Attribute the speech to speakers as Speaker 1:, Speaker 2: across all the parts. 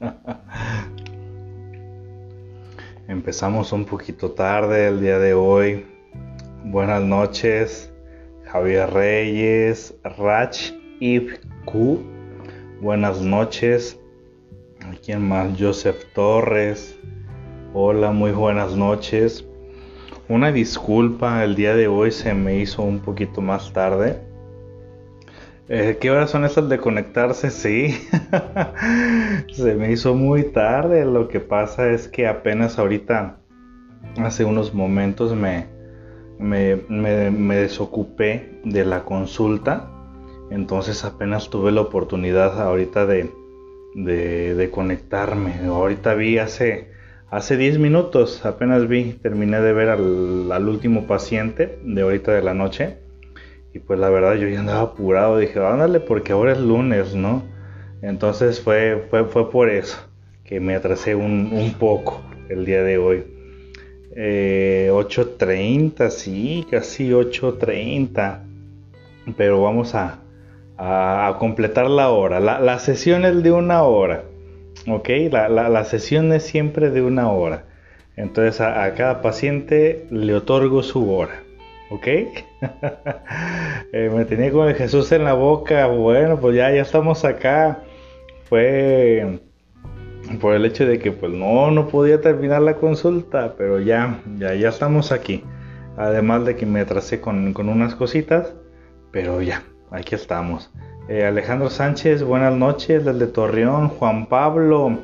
Speaker 1: Empezamos un poquito tarde el día de hoy. Buenas noches, Javier Reyes, Rach Q. Buenas noches. ¿Quién más? Joseph Torres. Hola, muy buenas noches. Una disculpa, el día de hoy se me hizo un poquito más tarde. Eh, ¿Qué horas son estas de conectarse? Sí, se me hizo muy tarde. Lo que pasa es que apenas ahorita, hace unos momentos, me, me, desocupé de la consulta. Entonces apenas tuve la oportunidad ahorita de, de, conectarme. Ahorita vi hace, hace 10 minutos, apenas vi, terminé de ver al, al último paciente de ahorita de la noche y pues la verdad yo ya andaba apurado, dije, ándale porque ahora es lunes, ¿no? Entonces fue, fue, fue por eso que me atrasé un, poco el día de hoy. 8.30, eh, sí, casi 8.30. Pero vamos a, a, completar la hora. La, sesión es de una hora. ¿Ok? La, sesión es siempre de una hora. Entonces a cada paciente le otorgo su hora. ¿Ok? Eh, me tenía con el Jesús en la boca. Bueno, pues ya, ya estamos acá. Fue por el hecho de que pues no, no podía terminar la consulta, pero ya, ya, ya estamos aquí. Además de que me atrasé con, unas cositas, pero ya, aquí estamos. Eh, Alejandro Sánchez, buenas noches desde Torreón. Juan Pablo,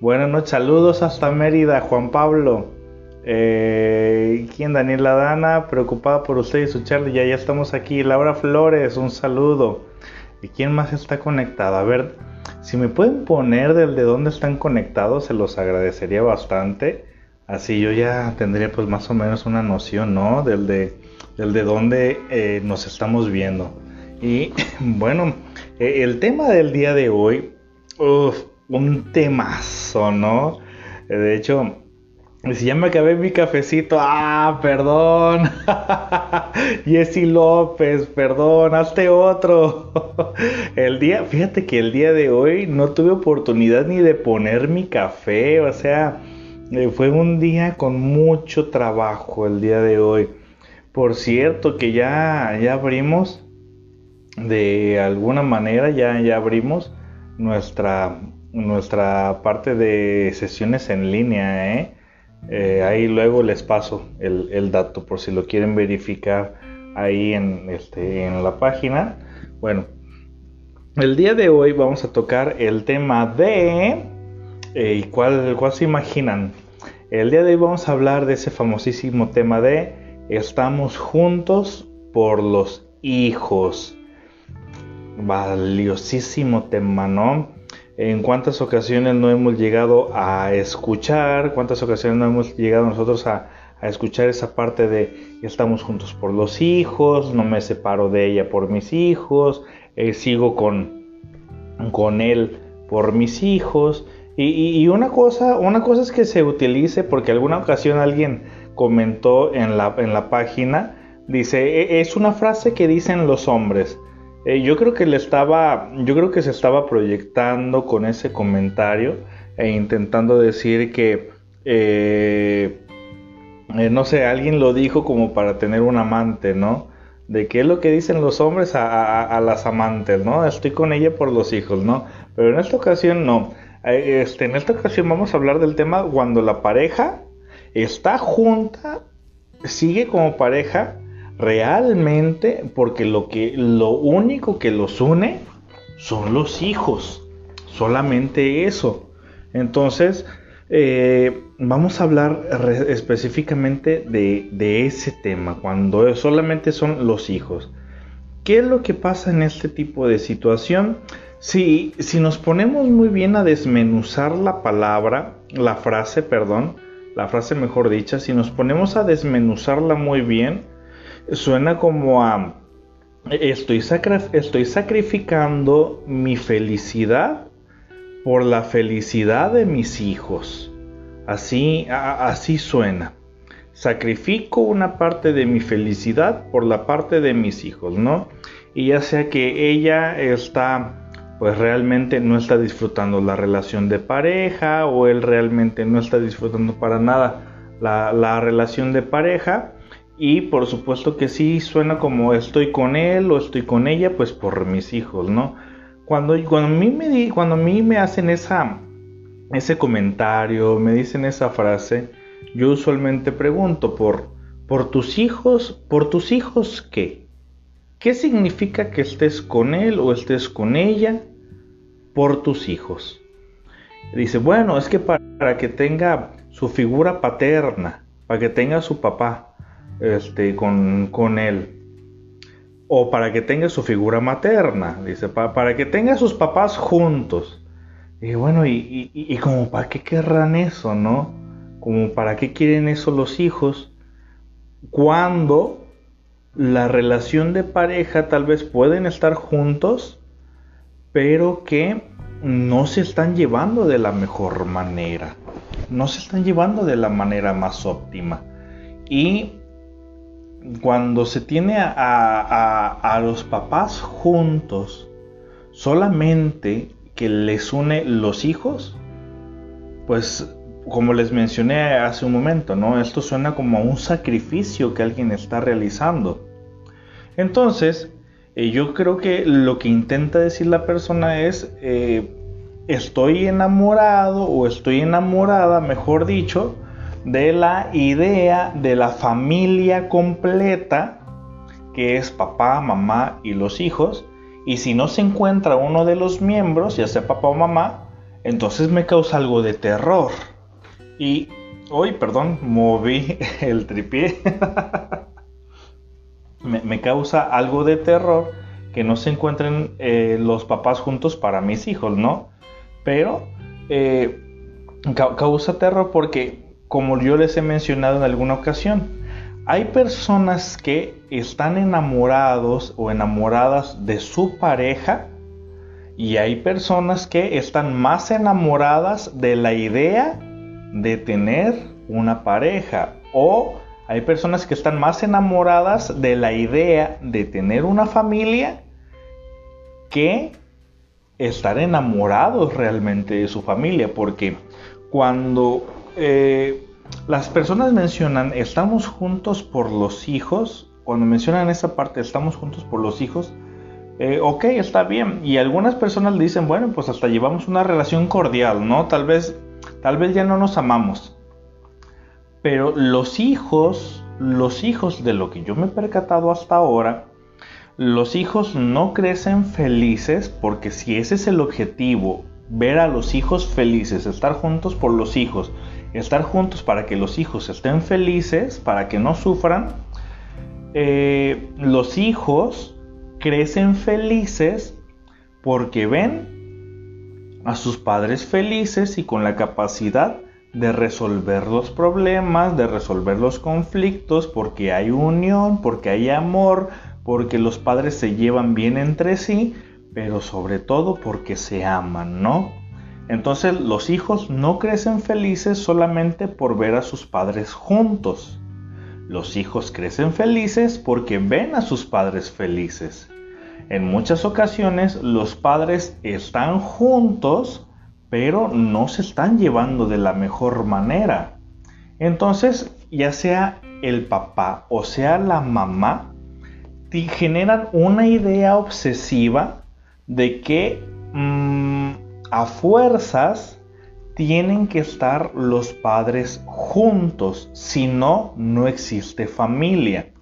Speaker 1: buenas noches, saludos hasta Mérida, Juan Pablo. Eh, ¿Quién? Daniela Dana, preocupada por usted y su charla. Ya, ya estamos aquí. Laura Flores, un saludo. ¿Y quién más está conectado? A ver, si me pueden poner del de dónde están conectados, se los agradecería bastante. Así yo ya tendría pues más o menos una noción, ¿no? Del de, del de dónde eh, nos estamos viendo. Y bueno, eh, el tema del día de hoy, uf, un temazo, ¿no? De hecho, si ya me acabé mi cafecito, ah, perdón. Jessy López, perdón, hazte otro. el día, fíjate que el día de hoy no tuve oportunidad ni de poner mi café, o sea, eh, fue un día con mucho trabajo el día de hoy. Por cierto, que ya, ya abrimos, de alguna manera, ya, ya abrimos nuestra, nuestra parte de sesiones en línea, ¿eh? Eh, ahí luego les paso el, dato por si lo quieren verificar ahí en, este, en la página. Bueno, el día de hoy vamos a tocar el tema de... Eh, ¿cuál, ¿Cuál se imaginan? El día de hoy vamos a hablar de ese famosísimo tema de estamos juntos por los hijos. Valiosísimo tema, ¿no? En cuántas ocasiones no hemos llegado a escuchar, cuántas ocasiones no hemos llegado nosotros a, escuchar esa parte de estamos juntos por los hijos, no me separo de ella por mis hijos, eh, sigo con, con él por mis hijos. Y, una, cosa, una cosa es que se utilice, porque alguna ocasión alguien comentó en la, en la página, dice, e, es una frase que dicen los hombres. Eh, yo creo que le estaba, yo creo que se estaba proyectando con ese comentario e intentando decir que, eh, eh, no sé, alguien lo dijo como para tener un amante, ¿no? De qué es lo que dicen los hombres a, las amantes, ¿no? Estoy con ella por los hijos, ¿no? Pero en esta ocasión no. Este, en esta ocasión vamos a hablar del tema cuando la pareja está junta, sigue como pareja, realmente porque lo que lo único que los une son los hijos solamente eso. Entonces eh, vamos a hablar específicamente de, ese tema cuando solamente son los hijos. Qué es lo que pasa en este tipo de situación si, si nos ponemos muy bien a desmenuzar la palabra la frase perdón la frase mejor dicha si nos ponemos a desmenuzarla muy bien suena como a estoy, estoy sacrificando mi felicidad por la felicidad de mis hijos. Así, así suena. Sacrifico una parte de mi felicidad por la parte de mis hijos, ¿no? Y ya sea que ella está pues realmente no está disfrutando la relación de pareja o él realmente no está disfrutando para nada la, relación de pareja y por supuesto que sí suena como estoy con él o estoy con ella pues por mis hijos, ¿no? Cuando, cuando, a, mí me, cuando a mí me hacen esa, ese comentario, me dicen esa frase, yo usualmente pregunto por, por tus hijos, por tus hijos qué? ¿Qué significa que estés con él o estés con ella por tus hijos? Dice, bueno, es que para, que tenga su figura paterna, para que tenga su papá este, con, con él, o para que tenga su figura materna, dice, para, que tenga sus papás juntos. Y bueno, y, y, y, como para qué querrán eso, ¿no? Como para qué quieren eso los hijos cuando la relación de pareja tal vez pueden estar juntos, pero que no se están llevando de la mejor manera, no se están llevando de la manera más óptima. Y cuando se tiene a, los papás juntos, solamente que les une los hijos, pues como les mencioné hace un momento, ¿no? Esto suena como un sacrificio que alguien está realizando. Entonces, eh, yo creo que lo que intenta decir la persona es, eh, estoy enamorado o estoy enamorada, mejor dicho, de la idea de la familia completa, que es papá, mamá y los hijos, y si no se encuentra uno de los miembros, ya sea papá o mamá, entonces me causa algo de terror. Y hoy, perdón, moví el tripié. me, causa algo de terror que no se encuentren eh, los papás juntos para mis hijos, ¿no? Pero eh, causa terror porque, como yo les he mencionado en alguna ocasión, hay personas que están enamorados o enamoradas de su pareja y hay personas que están más enamoradas de la idea de tener una pareja o hay personas que están más enamoradas de la idea de tener una familia que estar enamorados realmente de su familia porque cuando eh, las personas mencionan estamos juntos por los hijos cuando mencionan esa parte estamos juntos por los hijos eh, ok, está bien. Y algunas personas dicen, bueno, pues hasta llevamos una relación cordial, ¿no? Tal vez Tal vez ya no nos amamos. Pero los hijos, los hijos de lo que yo me he percatado hasta ahora, los hijos no crecen felices porque si ese es el objetivo, ver a los hijos felices, estar juntos por los hijos, estar juntos para que los hijos estén felices, para que no sufran, eh, los hijos crecen felices porque ven a sus padres felices y con la capacidad de resolver los problemas, de resolver los conflictos, porque hay unión, porque hay amor, porque los padres se llevan bien entre sí, pero sobre todo porque se aman, ¿no? Entonces los hijos no crecen felices solamente por ver a sus padres juntos. Los hijos crecen felices porque ven a sus padres felices. En muchas ocasiones los padres están juntos, pero no se están llevando de la mejor manera. Entonces, ya sea el papá o sea la mamá, generan una idea obsesiva de que mm, a fuerzas tienen que estar los padres juntos, si no, no existe familia.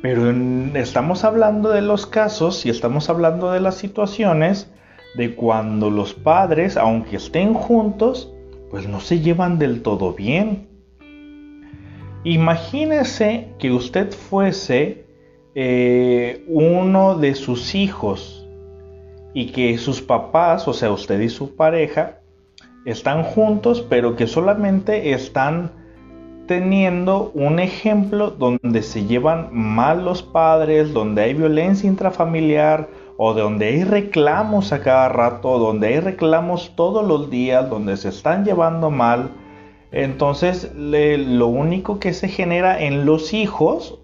Speaker 1: Pero estamos hablando de los casos y estamos hablando de las situaciones de cuando los padres, aunque estén juntos, pues no se llevan del todo bien. Imagínese que usted fuese eh, uno de sus hijos y que sus papás, o sea, usted y su pareja, están juntos, pero que solamente están teniendo un ejemplo donde se llevan mal los padres, donde hay violencia intrafamiliar o donde hay reclamos a cada rato, donde hay reclamos todos los días, donde se están llevando mal. Entonces lo único que se genera en los hijos,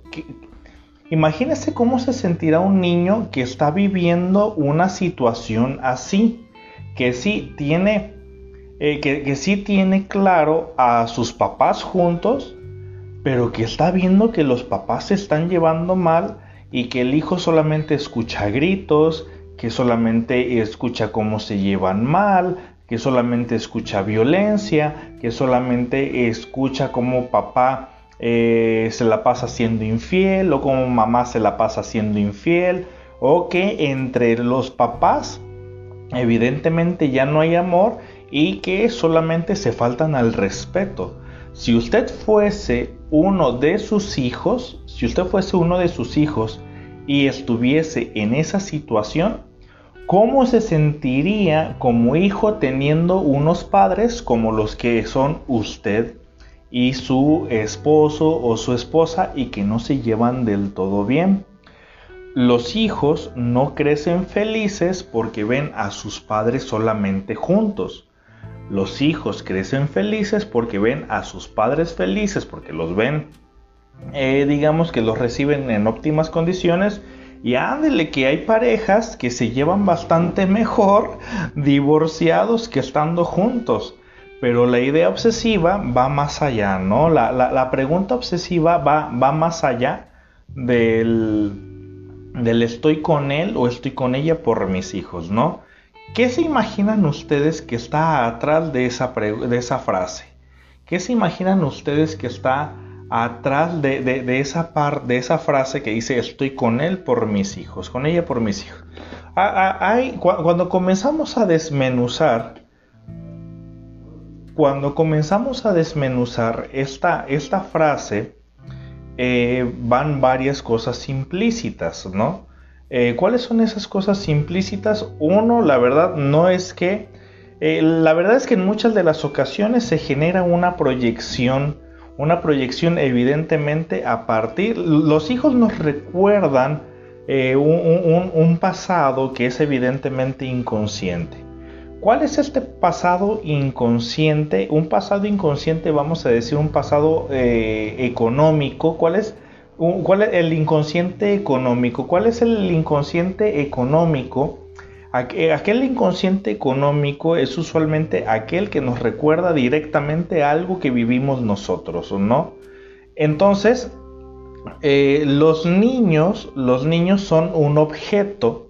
Speaker 1: Imagínese cómo se sentirá un niño que está viviendo una situación así, que sí tiene, eh, que, que sí tiene claro a sus papás juntos, pero que está viendo que los papás se están llevando mal y que el hijo solamente escucha gritos, que solamente escucha cómo se llevan mal, que solamente escucha violencia, que solamente escucha cómo papá eh, se la pasa siendo infiel o cómo mamá se la pasa siendo infiel o que entre los papás evidentemente ya no hay amor y que solamente se faltan al respeto. Si usted fuese uno de sus hijos, si usted fuese uno de sus hijos y estuviese en esa situación, ¿cómo se sentiría como hijo teniendo unos padres como los que son usted y su esposo o su esposa y que no se llevan del todo bien? Los hijos no crecen felices porque ven a sus padres solamente juntos. Los hijos crecen felices porque ven a sus padres felices, porque los ven, eh, digamos que los reciben en óptimas condiciones. Y ándele que hay parejas que se llevan bastante mejor divorciados que estando juntos. Pero la idea obsesiva va más allá, ¿no? La, pregunta obsesiva va, va más allá del, del estoy con él o estoy con ella por mis hijos, ¿no? ¿Qué se imaginan ustedes que está atrás de esa, de esa frase? ¿Qué se imaginan ustedes que está atrás de, esa par, de esa frase que dice estoy con él por mis hijos, con ella por mis hijos? Cuando comenzamos a desmenuzar, cuando comenzamos a desmenuzar esta, esta frase, eh, van varias cosas implícitas, ¿no? Eh, ¿Cuáles son esas cosas implícitas? Uno, la verdad, no es que... Eh, la verdad es que en muchas de las ocasiones se genera una proyección, una proyección evidentemente a partir... Los hijos nos recuerdan un, pasado que es evidentemente inconsciente. ¿Cuál es este pasado inconsciente? Un pasado inconsciente, vamos a decir, un pasado económico. ¿Cuál es ¿Cuál es el inconsciente económico? ¿Cuál es el inconsciente económico? Aquel inconsciente económico es usualmente aquel que nos recuerda directamente algo que vivimos nosotros, ¿no? Entonces, eh, los niños, los niños son un objeto.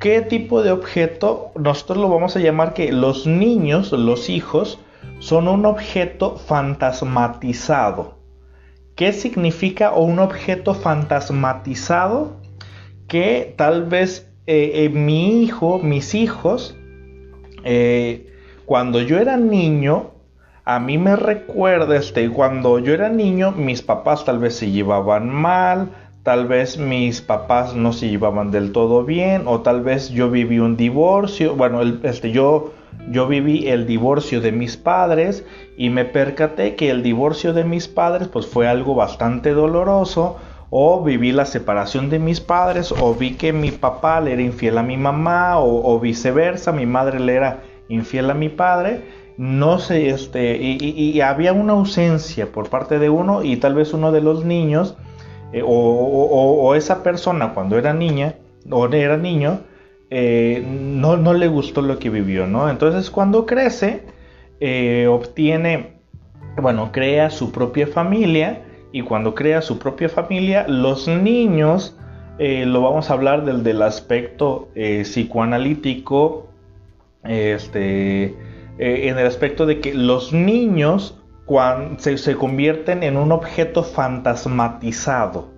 Speaker 1: ¿Qué tipo de objeto? Nosotros lo vamos a llamar que los niños, los hijos, son un objeto fantasmatizado. ¿Qué significa un objeto fantasmatizado que tal vez eh, eh, mi hijo, mis hijos, eh, cuando yo era niño, a mí me recuerda, este, cuando yo era niño, mis papás tal vez se llevaban mal, tal vez mis papás no se llevaban del todo bien, o tal vez yo viví un divorcio, bueno, este, yo yo viví el divorcio de mis padres y me percaté que el divorcio de mis padres pues fue algo bastante doloroso o viví la separación de mis padres o vi que mi papá le era infiel a mi mamá o, viceversa, mi madre le era infiel a mi padre. No sé, este, y, había una ausencia por parte de uno y tal vez uno de los niños eh, o esa persona cuando era niña o era niño eh, no, no, le gustó lo que vivió, ¿no? Entonces cuando crece, eh, obtiene, bueno, crea su propia familia y cuando crea su propia familia, los niños, lo vamos a hablar del, del aspecto psicoanalítico, este, en el aspecto de que los niños cuando se, se convierten en un objeto fantasmatizado.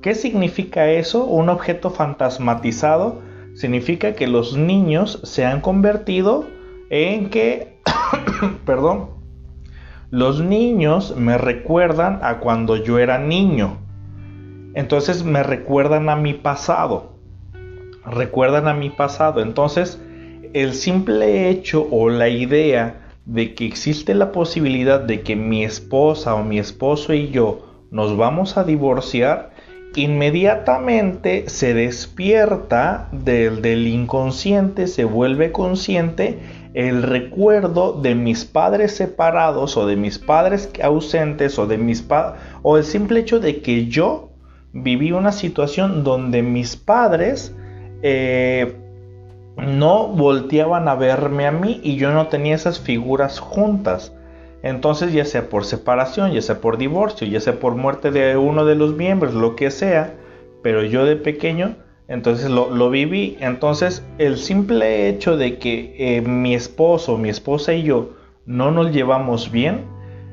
Speaker 1: ¿Qué significa eso? Un objeto fantasmatizado significa que los niños se han convertido en que, perdón, los niños me recuerdan a cuando yo era niño. Entonces me recuerdan a mi pasado. Recuerdan a mi pasado. Entonces, el simple hecho o la idea de que existe la posibilidad de que mi esposa o mi esposo y yo nos vamos a divorciar inmediatamente se despierta del, inconsciente, se vuelve consciente el recuerdo de mis padres separados o de mis padres ausentes o de mis o el simple hecho de que yo viví una situación donde mis padres eh, no volteaban a verme a mí y yo no tenía esas figuras juntas. Entonces, ya sea por separación, ya sea por divorcio, ya sea por muerte de uno de los miembros, lo que sea, pero yo de pequeño, entonces lo, viví. Entonces, el simple hecho de que eh, mi esposo, mi esposa y yo no nos llevamos bien,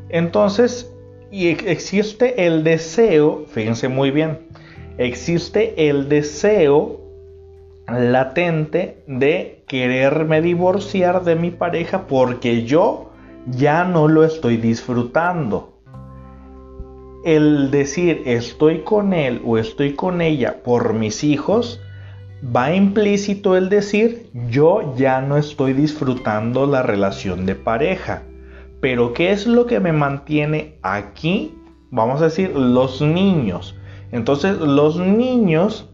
Speaker 1: entonces y existe el deseo, fíjense muy bien, existe el deseo latente de quererme divorciar de mi pareja porque yo ya no lo estoy disfrutando. El decir estoy con él o estoy con ella por mis hijos, va implícito el decir yo ya no estoy disfrutando la relación de pareja. Pero ¿qué es lo que me mantiene aquí? Vamos a decir los niños. Entonces los niños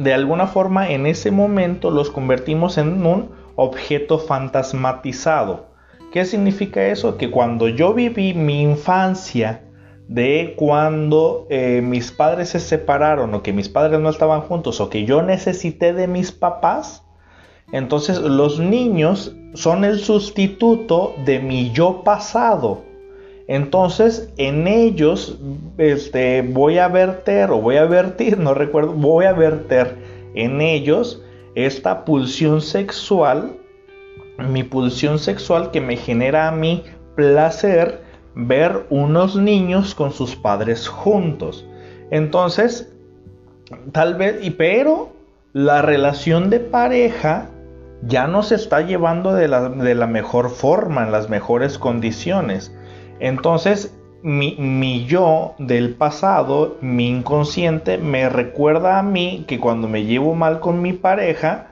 Speaker 1: de alguna forma en ese momento los convertimos en un objeto fantasmatizado. ¿Qué significa eso? Que cuando yo viví mi infancia de cuando eh, mis padres se separaron o que mis padres no estaban juntos o que yo necesité de mis papás, entonces los niños son el sustituto de mi yo pasado. Entonces en ellos este, voy a verter o voy a vertir, no recuerdo, voy a verter en ellos esta pulsión sexual, mi pulsión sexual que me genera a mí placer ver unos niños con sus padres juntos. Entonces, tal vez, y pero la relación de pareja ya no se está llevando de la, mejor forma, en las mejores condiciones. Entonces, mi, yo del pasado, mi inconsciente, me recuerda a mí que cuando me llevo mal con mi pareja,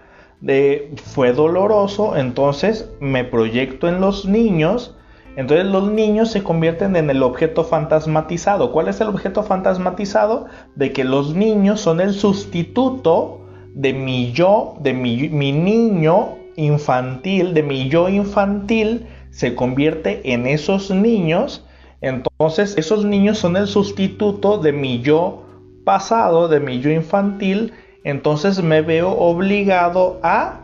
Speaker 1: fue doloroso, entonces me proyecto en los niños, entonces los niños se convierten en el objeto fantasmatizado. ¿Cuál es el objeto fantasmatizado? De que los niños son el sustituto de mi yo, de mi, niño infantil, de mi yo infantil, se convierte en esos niños. Entonces, esos niños son el sustituto de mi yo pasado, de mi yo infantil. Entonces me veo obligado a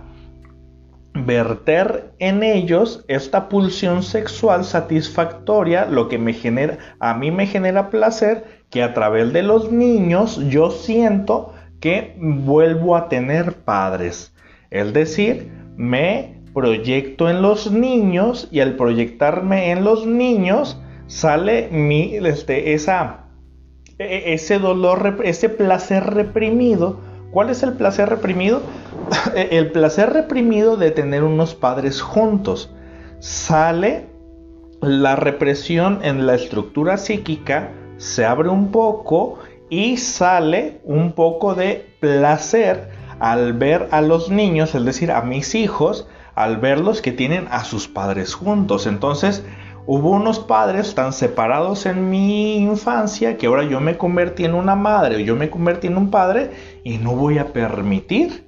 Speaker 1: verter en ellos esta pulsión sexual satisfactoria, lo que me genera, a mí me genera placer, que a través de los niños yo siento que vuelvo a tener padres. Es decir, me proyecto en los niños y al proyectarme en los niños sale mi, este, esa, e, e, ese dolor, ese placer reprimido. ¿Cuál es el placer reprimido? el placer reprimido de tener unos padres juntos. Sale la represión en la estructura psíquica, se abre un poco y sale un poco de placer al ver a los niños, es decir, a mis hijos, al verlos que tienen a sus padres juntos. Entonces, hubo unos padres tan separados en mi infancia que ahora yo me convertí en una madre o yo me convertí en un padre y no voy a permitir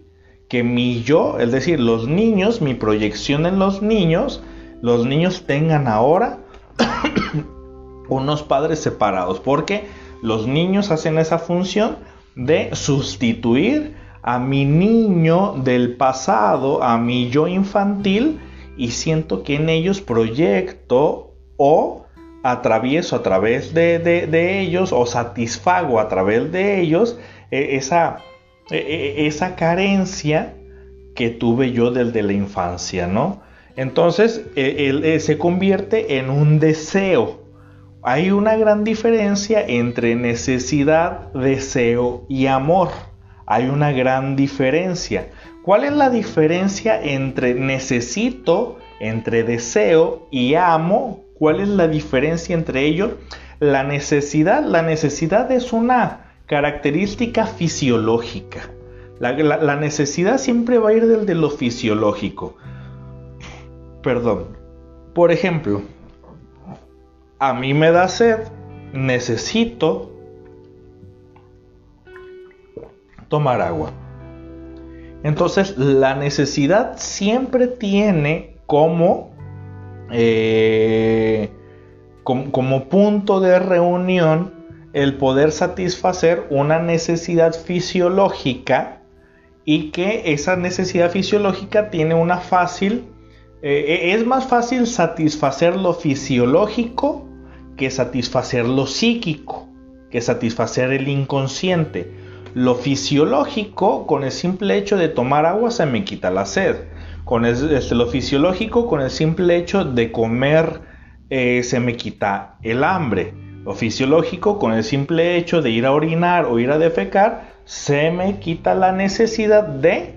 Speaker 1: que mi yo, es decir, los niños, mi proyección en los niños, los niños tengan ahora unos padres separados. Porque los niños hacen esa función de sustituir a mi niño del pasado, a mi yo infantil, y siento que en ellos proyecto o atravieso a través de, ellos o satisfago a través de ellos e, esa, e, e, esa carencia que tuve yo desde la infancia, ¿no? Entonces, se convierte en un deseo hay una gran diferencia entre necesidad, deseo y amor. Hay una gran diferencia. ¿Cuál es la diferencia entre necesito, entre deseo y amo? ¿Cuál es la diferencia entre ellos? La necesidad, la necesidad es una característica fisiológica. La, necesidad siempre va a ir del de lo fisiológico. Perdón. Por ejemplo, a mí me da sed, necesito tomar agua. Entonces la necesidad siempre tiene como, eh, como, punto de reunión el poder satisfacer una necesidad fisiológica y que esa necesidad fisiológica tiene una fácil, eh, es más fácil satisfacer lo fisiológico que satisfacer lo psíquico, que satisfacer el inconsciente. Lo fisiológico, con el simple hecho de tomar agua, se me quita la sed. Con este, lo fisiológico, con el simple hecho de comer, eh, se me quita el hambre. Lo fisiológico, con el simple hecho de ir a orinar o ir a defecar, se me quita la necesidad de,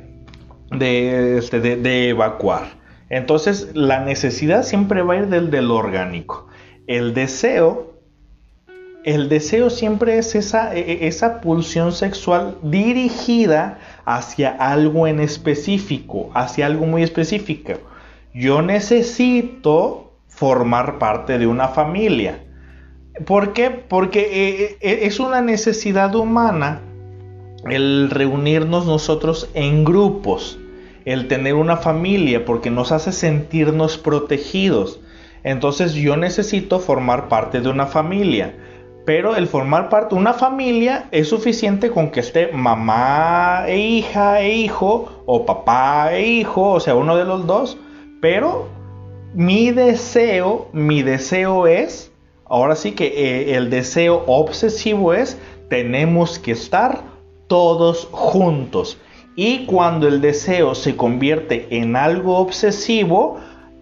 Speaker 1: de, este, de, evacuar. Entonces la necesidad siempre va a ir del, del orgánico. El deseo, el deseo siempre es esa, e, e, esa pulsión sexual dirigida hacia algo en específico, hacia algo muy específico. Yo necesito formar parte de una familia. ¿Por qué? Porque eh, es una necesidad humana el reunirnos nosotros en grupos, el tener una familia, porque nos hace sentirnos protegidos. Entonces yo necesito formar parte de una familia. Pero el formar parte de una familia es suficiente con que esté mamá e hija e hijo, o papá e hijo, o sea, uno de los dos. Pero mi deseo, mi deseo es, ahora sí que eh, el deseo obsesivo es, tenemos que estar todos juntos. Y cuando el deseo se convierte en algo obsesivo,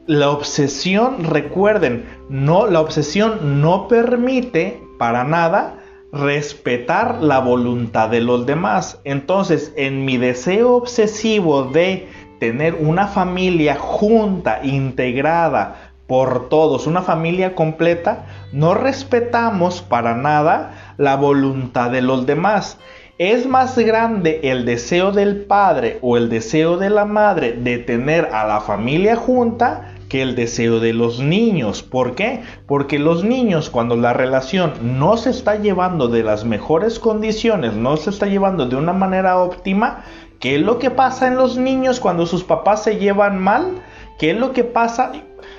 Speaker 1: la obsesión, recuerden, no la obsesión no permite para nada respetar la voluntad de los demás. Entonces, en mi deseo obsesivo de tener una familia junta, integrada por todos, una familia completa, no respetamos para nada la voluntad de los demás. Es más grande el deseo del padre o el deseo de la madre de tener a la familia junta que el deseo de los niños. ¿Por qué? Porque los niños cuando la relación no se está llevando de las mejores condiciones, no se está llevando de una manera óptima, ¿qué es lo que pasa en los niños cuando sus papás se llevan mal? ¿Qué es lo que pasa?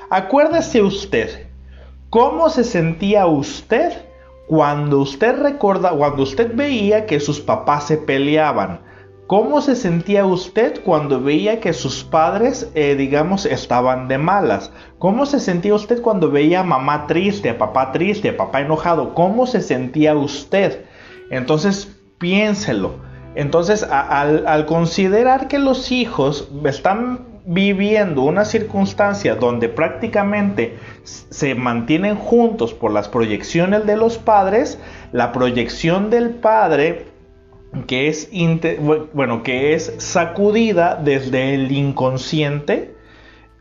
Speaker 1: Acuérdese usted, ¿cómo se sentía usted cuando usted recuerda, cuando usted veía que sus papás se peleaban, ¿cómo se sentía usted cuando veía que sus padres, eh, digamos, estaban de malas? ¿Cómo se sentía usted cuando veía a mamá triste, a papá triste, a papá enojado? ¿Cómo se sentía usted? Entonces, piénselo. Entonces, al considerar que los hijos están viviendo una circunstancia donde prácticamente se mantienen juntos por las proyecciones de los padres, la proyección del padre que es, bueno, que es sacudida desde el inconsciente,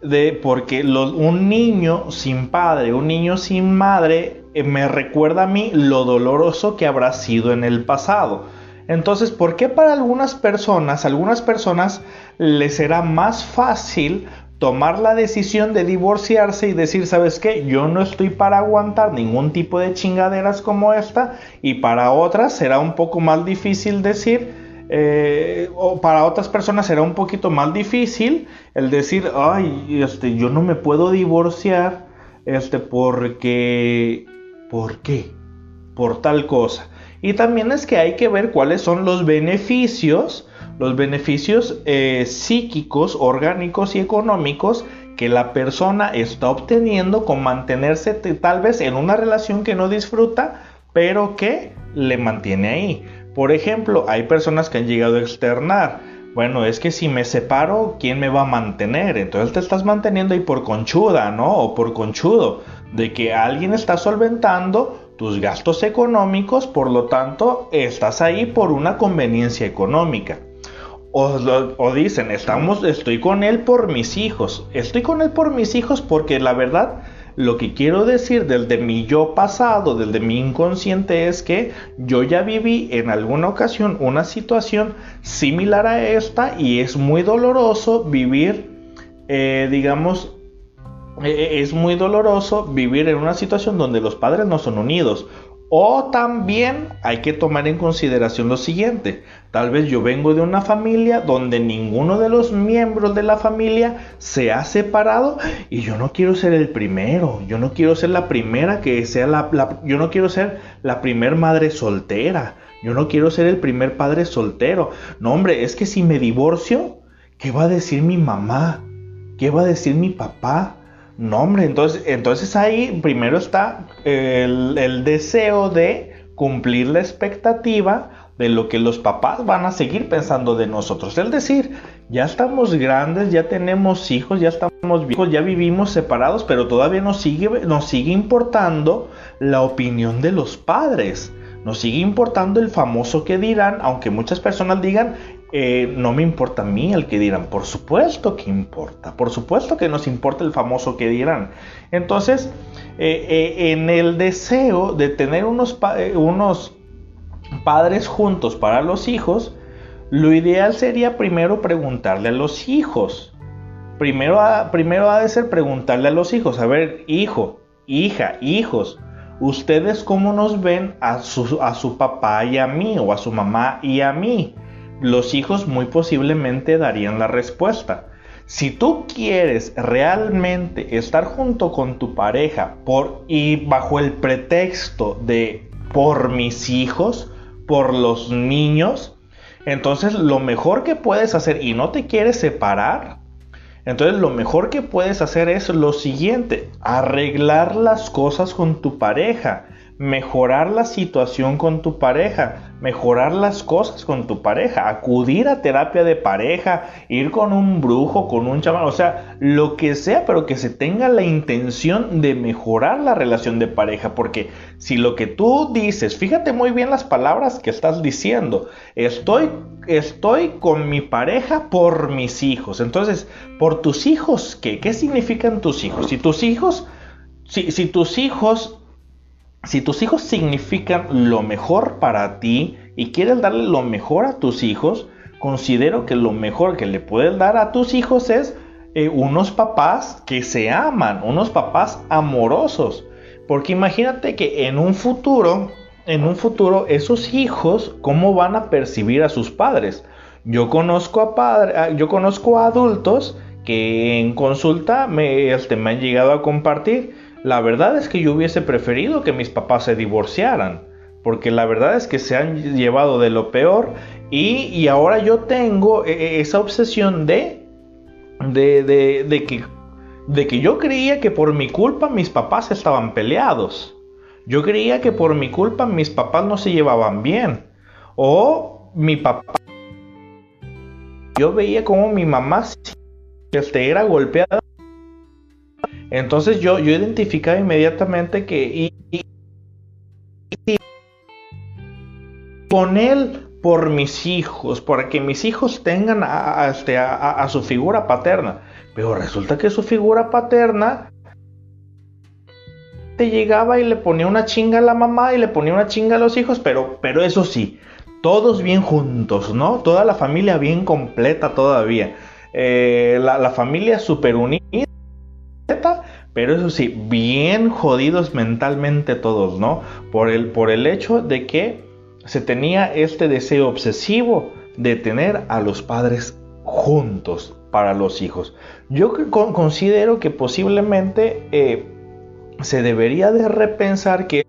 Speaker 1: de, porque un niño sin padre, un niño sin madre, eh, me recuerda a mí lo doloroso que habrá sido en el pasado. Entonces, ¿por qué para algunas personas, algunas personas les será más fácil tomar la decisión de divorciarse y decir, ¿sabes qué? Yo no estoy para aguantar ningún tipo de chingaderas como esta y para otras será un poco más difícil decir, eh, o para otras personas será un poquito más difícil el decir, ay, este, yo no me puedo divorciar, este, porque, ¿por qué? Por tal cosa. Y también es que hay que ver cuáles son los beneficios, los beneficios eh, psíquicos, orgánicos y económicos que la persona está obteniendo con mantenerse tal vez en una relación que no disfruta, pero que le mantiene ahí. Por ejemplo, hay personas que han llegado a externar, bueno, es que si me separo, ¿quién me va a mantener? Entonces te estás manteniendo ahí por conchuda, ¿no? O por conchudo, de que alguien está solventando tus gastos económicos, por lo tanto, estás ahí por una conveniencia económica. O, dicen, estamos, estoy con él por mis hijos. Estoy con él por mis hijos porque la verdad, lo que quiero decir desde mi yo pasado, desde mi inconsciente, es que yo ya viví en alguna ocasión una situación similar a esta y es muy doloroso vivir, eh, digamos, e, e, es muy doloroso vivir en una situación donde los padres no son unidos O también hay que tomar en consideración lo siguiente. Tal vez yo vengo de una familia donde ninguno de los miembros de la familia se ha separado y yo no quiero ser el primero. Yo no quiero ser la primera que sea la... yo no quiero ser la primer madre soltera. Yo no quiero ser el primer padre soltero. No, hombre, es que si me divorcio, ¿qué va a decir mi mamá? ¿Qué va a decir mi papá? No, hombre, entonces, entonces ahí primero está el, deseo de cumplir la expectativa de lo que los papás van a seguir pensando de nosotros. Es decir, ya estamos grandes, ya tenemos hijos, ya estamos viejos, ya vivimos separados, pero todavía nos sigue, nos sigue importando la opinión de los padres. Nos sigue importando el famoso que dirán, aunque muchas personas digan, eh, no me importa a mí el que dirán. Por supuesto que importa. Por supuesto que nos importa el famoso que dirán. Entonces, eh, eh, en el deseo de tener unos, unos padres juntos para los hijos, lo ideal sería primero preguntarle a los hijos. Primero ha, primero ha de ser preguntarle a los hijos, a ver, hijo, hija, hijos, ¿ustedes cómo nos ven a su, a su papá y a mí o a su mamá y a mí? Los hijos muy posiblemente darían la respuesta. Si tú quieres realmente estar junto con tu pareja por y bajo el pretexto de por mis hijos, por los niños, entonces lo mejor que puedes hacer y no te quieres separar, entonces lo mejor que puedes hacer es lo siguiente, arreglar las cosas con tu pareja mejorar la situación con tu pareja, mejorar las cosas con tu pareja, acudir a terapia de pareja, ir con un brujo, con un chamán, o sea, lo que sea, pero que se tenga la intención de mejorar la relación de pareja, porque si lo que tú dices, fíjate muy bien las palabras que estás diciendo, estoy estoy con mi pareja por mis hijos. Entonces, por tus hijos, ¿qué? ¿Qué significan tus hijos? Si tus hijos si, si tus hijos si tus hijos significan lo mejor para ti y quieres darle lo mejor a tus hijos, considero que lo mejor que le puedes dar a tus hijos es eh, unos papás que se aman, unos papás amorosos. Porque imagínate que en un futuro, en un futuro, esos hijos, ¿cómo van a percibir a sus padres? Yo conozco a padres, yo conozco a adultos que en consulta me, este, me han llegado a compartir la verdad es que yo hubiese preferido que mis papás se divorciaran, porque la verdad es que se han llevado de lo peor y, ahora yo tengo e, e, esa obsesión de, de, de, que, de que yo creía que por mi culpa mis papás estaban peleados. Yo creía que por mi culpa mis papás no se llevaban bien. O mi papá... Yo veía como mi mamá este, era golpeada entonces yo, yo identificaba inmediatamente que y, con él por mis hijos, para que mis hijos tengan este, a, su figura paterna. Pero resulta que su figura paterna te llegaba y le ponía una chinga a la mamá y le ponía una chinga a los hijos, pero, pero eso sí, todos bien juntos, ¿no? Toda la familia bien completa todavía. Eh, la, la familia super unida pero eso sí, bien jodidos mentalmente todos, ¿no? Por el, por el hecho de que se tenía este deseo obsesivo de tener a los padres juntos para los hijos. Yo considero que posiblemente eh, se debería de repensar que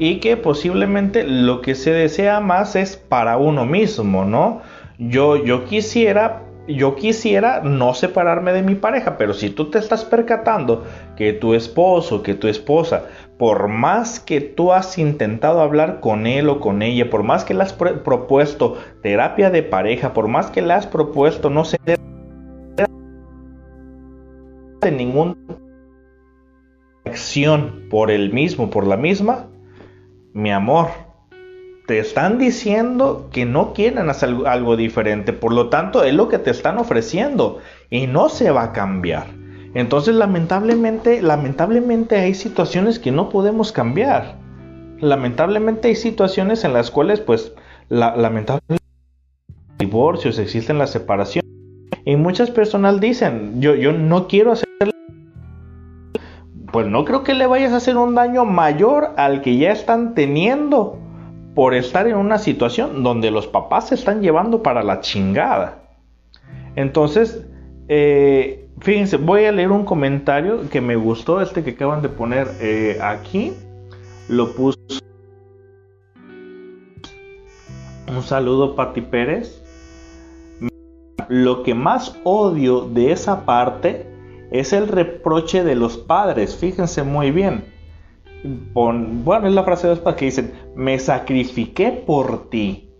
Speaker 1: y que posiblemente lo que se desea más es para uno mismo, ¿no? Yo, yo quisiera yo quisiera no separarme de mi pareja, pero si tú te estás percatando que tu esposo, que tu esposa, por más que tú has intentado hablar con él o con ella, por más que le has propuesto terapia de pareja, por más que le has propuesto no sé de ninguna acción por el mismo, por la misma, mi amor, te están diciendo que no quieren hacer algo diferente, por lo tanto es lo que te están ofreciendo y no se va a cambiar. Entonces lamentablemente, lamentablemente hay situaciones que no podemos cambiar. Lamentablemente hay situaciones en las cuales pues la, lamentablemente divorcios, existen las separaciones y muchas personas dicen, yo, yo no quiero hacer pues no creo que le vayas a hacer un daño mayor al que ya están teniendo por estar en una situación donde los papás se están llevando para la chingada. Entonces, eh, fíjense, voy a leer un comentario que me gustó, este que acaban de poner eh, aquí. Lo puso. Un saludo, Pati Pérez. Lo que más odio de esa parte es el reproche de los padres. Fíjense muy bien bueno, es la frase de los que dicen, me sacrifiqué por ti.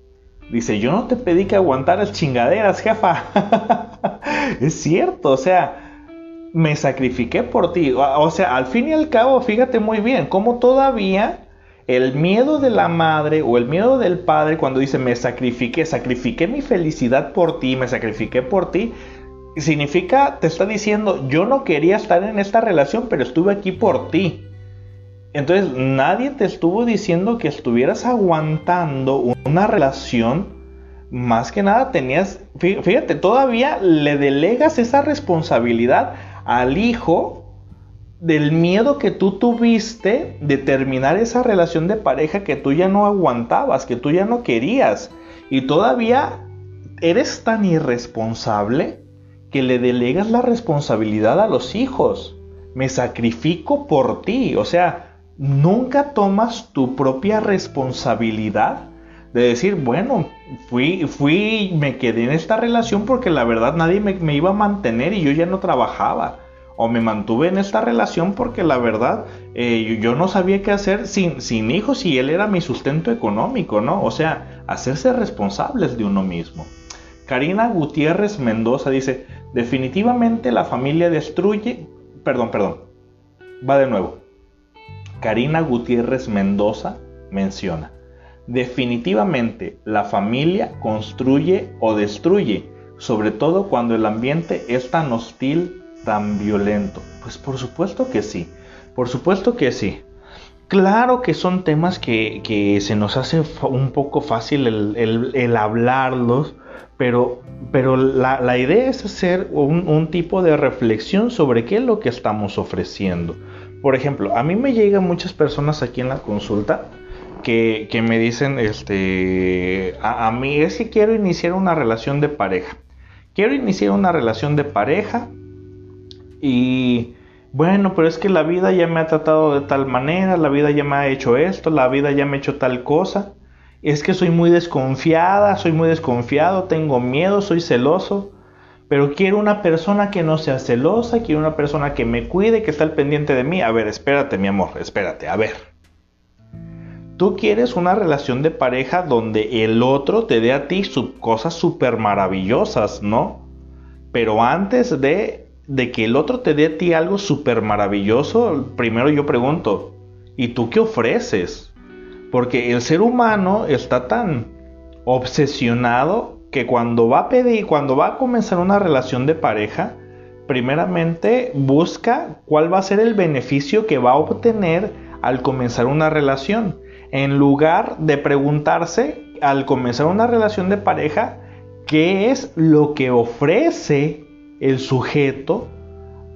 Speaker 1: Dice, yo no te pedí que aguantaras chingaderas, jefa. es cierto, o sea, me sacrifiqué por ti. O sea, al fin y al cabo, fíjate muy bien, cómo todavía el miedo de la madre o el miedo del padre cuando dice, me sacrifiqué, sacrifiqué mi felicidad por ti, me sacrifiqué por ti, significa, te está diciendo, yo no quería estar en esta relación, pero estuve aquí por ti. Entonces nadie te estuvo diciendo que estuvieras aguantando una relación. Más que nada tenías, fíjate, todavía le delegas esa responsabilidad al hijo del miedo que tú tuviste de terminar esa relación de pareja que tú ya no aguantabas, que tú ya no querías. Y todavía eres tan irresponsable que le delegas la responsabilidad a los hijos. Me sacrifico por ti. O sea, nunca tomas tu propia responsabilidad de decir, bueno, fui, fui, me quedé en esta relación porque la verdad nadie me, iba a mantener y yo ya no trabajaba. O me mantuve en esta relación porque la verdad eh, yo no sabía qué hacer sin, sin hijos y él era mi sustento económico, ¿no? O sea, hacerse responsables de uno mismo. Karina Gutiérrez Mendoza dice, definitivamente la familia destruye, perdón, perdón, va de nuevo. Karina Gutiérrez Mendoza menciona, definitivamente la familia construye o destruye, sobre todo cuando el ambiente es tan hostil, tan violento. Pues por supuesto que sí, por supuesto que sí. Claro que son temas que, se nos hace un poco fácil el, hablarlos, pero, pero la, idea es hacer un, un tipo de reflexión sobre qué es lo que estamos ofreciendo. Por ejemplo, a mí me llegan muchas personas aquí en la consulta que, me dicen, este, a, mí es que quiero iniciar una relación de pareja. Quiero iniciar una relación de pareja y bueno, pero es que la vida ya me ha tratado de tal manera, la vida ya me ha hecho esto, la vida ya me ha hecho tal cosa. Es que soy muy desconfiada, soy muy desconfiado, tengo miedo, soy celoso. Pero quiero una persona que no sea celosa, quiero una persona que me cuide, que está al pendiente de mí. A ver, espérate, mi amor, espérate, a ver. Tú quieres una relación de pareja donde el otro te dé a ti cosas súper maravillosas, ¿no? Pero antes de, de que el otro te dé a ti algo súper maravilloso, primero yo pregunto, ¿y tú qué ofreces? Porque el ser humano está tan obsesionado que cuando va a pedir, cuando va a comenzar una relación de pareja, primeramente busca cuál va a ser el beneficio que va a obtener al comenzar una relación. En lugar de preguntarse al comenzar una relación de pareja, qué es lo que ofrece el sujeto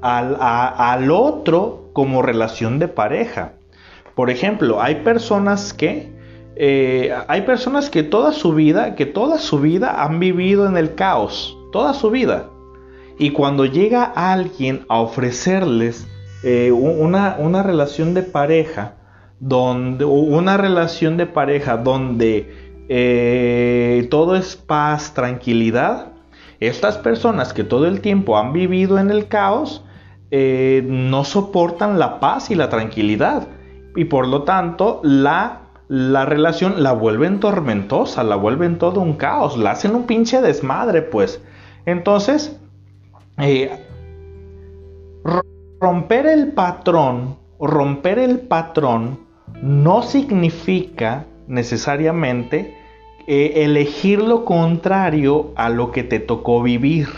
Speaker 1: al, al otro como relación de pareja. Por ejemplo, hay personas que eh, hay personas que toda su vida, que toda su vida han vivido en el caos, toda su vida. Y cuando llega alguien a ofrecerles eh, una, una, relación de pareja, donde, una relación de pareja donde eh, todo es paz, tranquilidad, estas personas que todo el tiempo han vivido en el caos, no soportan la paz y la tranquilidad. Y por lo tanto, la la relación la vuelven tormentosa, la vuelven todo un caos, la hacen un pinche desmadre, pues. Entonces, eh, romper el patrón, romper el patrón no significa necesariamente eh, elegir lo contrario a lo que te tocó vivir.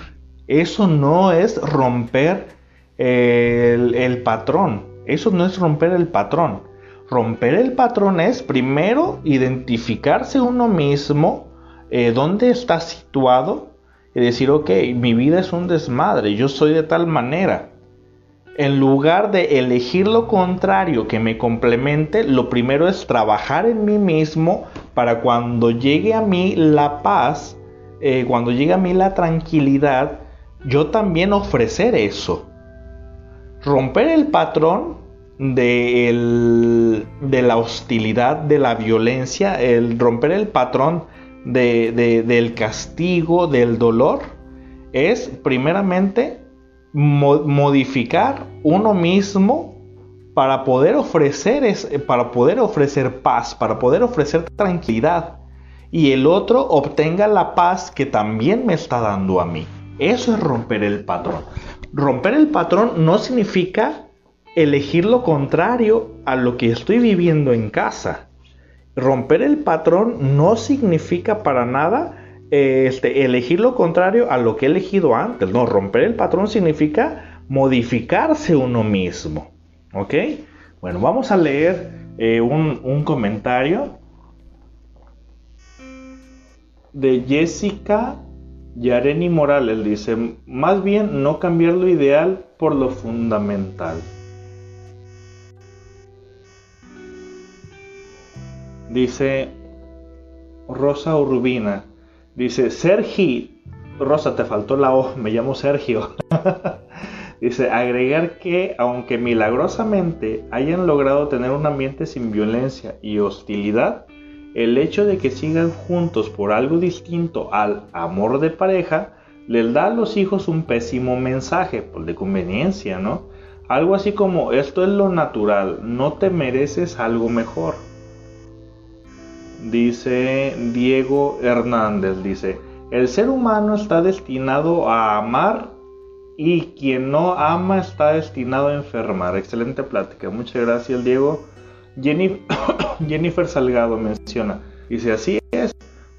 Speaker 1: Eso no es romper el patrón. Eso no es romper el patrón. Romper el patrón es primero identificarse uno mismo, eh, dónde está situado y decir, ok, mi vida es un desmadre, yo soy de tal manera. en lugar de elegir lo contrario que me complemente, lo primero es trabajar en mí mismo para cuando llegue a mí la paz, eh, cuando llegue a mí la tranquilidad, yo también ofrecer eso. Romper el patrón de, la hostilidad, de la violencia, el romper el patrón de, del castigo, del dolor, es primeramente modificar uno mismo para poder ofrecer para poder ofrecer paz, para poder ofrecer tranquilidad y el otro obtenga la paz que también me está dando a mí. Eso es romper el patrón. Romper el patrón no significa elegir lo contrario a lo que estoy viviendo en casa. Romper el patrón no significa para nada este, elegir lo contrario a lo que he elegido antes. No, romper el patrón significa modificarse uno mismo. ¿Ok? Bueno, vamos a leer eh, un, un comentario de Jessica Yareni Morales. Dice, más bien no cambiar lo ideal por lo fundamental. Dice Rosa Urbina. Dice, Sergi, Rosa, te faltó la O, me llamo Sergio. Dice, agregar que aunque milagrosamente hayan logrado tener un ambiente sin violencia y hostilidad, el hecho de que sigan juntos por algo distinto al amor de pareja les da a los hijos un pésimo mensaje, pues, de conveniencia, ¿no? Algo así como, esto es lo natural, no te mereces algo mejor dice Diego Hernández, dice, el ser humano está destinado a amar y quien no ama está destinado a enfermar. Excelente plática, muchas gracias Diego. Jennifer Salgado menciona, dice, así es,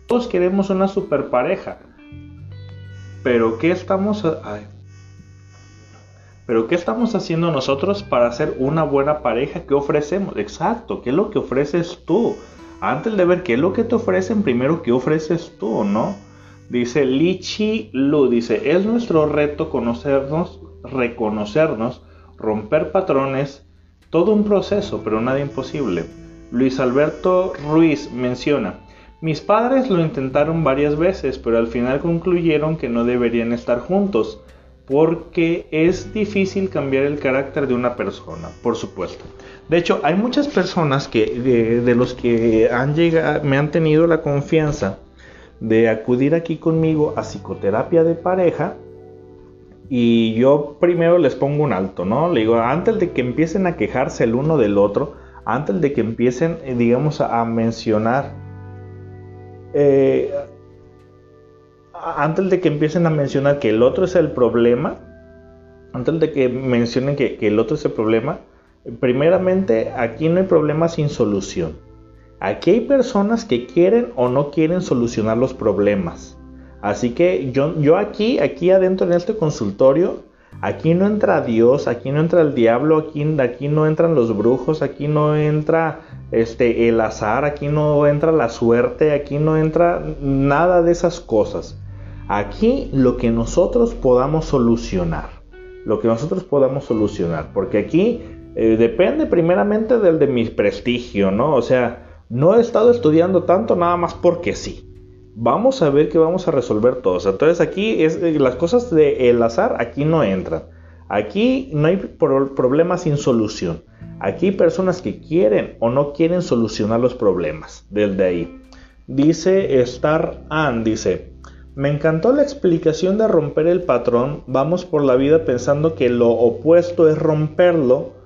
Speaker 1: todos queremos una super pareja, pero ¿qué estamos... pero ¿qué estamos haciendo nosotros para ser una buena pareja? ¿Qué ofrecemos? Exacto, ¿qué es lo que ofreces tú? Antes de ver qué es lo que te ofrecen, primero qué ofreces tú, ¿no? Dice Lichi Lu, dice, es nuestro reto conocernos, reconocernos, romper patrones, todo un proceso, pero nada imposible. Luis Alberto Ruiz menciona, mis padres lo intentaron varias veces, pero al final concluyeron que no deberían estar juntos, porque es difícil cambiar el carácter de una persona, por supuesto. De hecho, hay muchas personas que de, los que han llegado, me han tenido la confianza de acudir aquí conmigo a psicoterapia de pareja y yo primero les pongo un alto, ¿no? Le digo, antes de que empiecen a quejarse el uno del otro, antes de que empiecen, eh, digamos, a, mencionar, eh, antes de que empiecen a mencionar que el otro es el problema, antes de que mencionen que el otro es el problema, primeramente, aquí no hay problema sin solución. Aquí hay personas que quieren o no quieren solucionar los problemas. Así que yo, yo aquí, aquí adentro en este consultorio, aquí no entra Dios, aquí no entra el diablo, aquí, aquí no entran los brujos, aquí no entra este, el azar, aquí no entra la suerte, aquí no entra nada de esas cosas. Aquí lo que nosotros podamos solucionar, lo que nosotros podamos solucionar, porque aquí eh, depende primeramente del de mi prestigio, ¿no? O sea, no he estado estudiando tanto nada más porque sí. Vamos a ver que vamos a resolver todos. Entonces aquí es, eh, las cosas del azar aquí no entran. Aquí no hay problemas sin solución. Aquí hay personas que quieren o no quieren solucionar los problemas. Desde ahí. Dice Star Ann, dice, me encantó la explicación de romper el patrón. Vamos por la vida pensando que lo opuesto es romperlo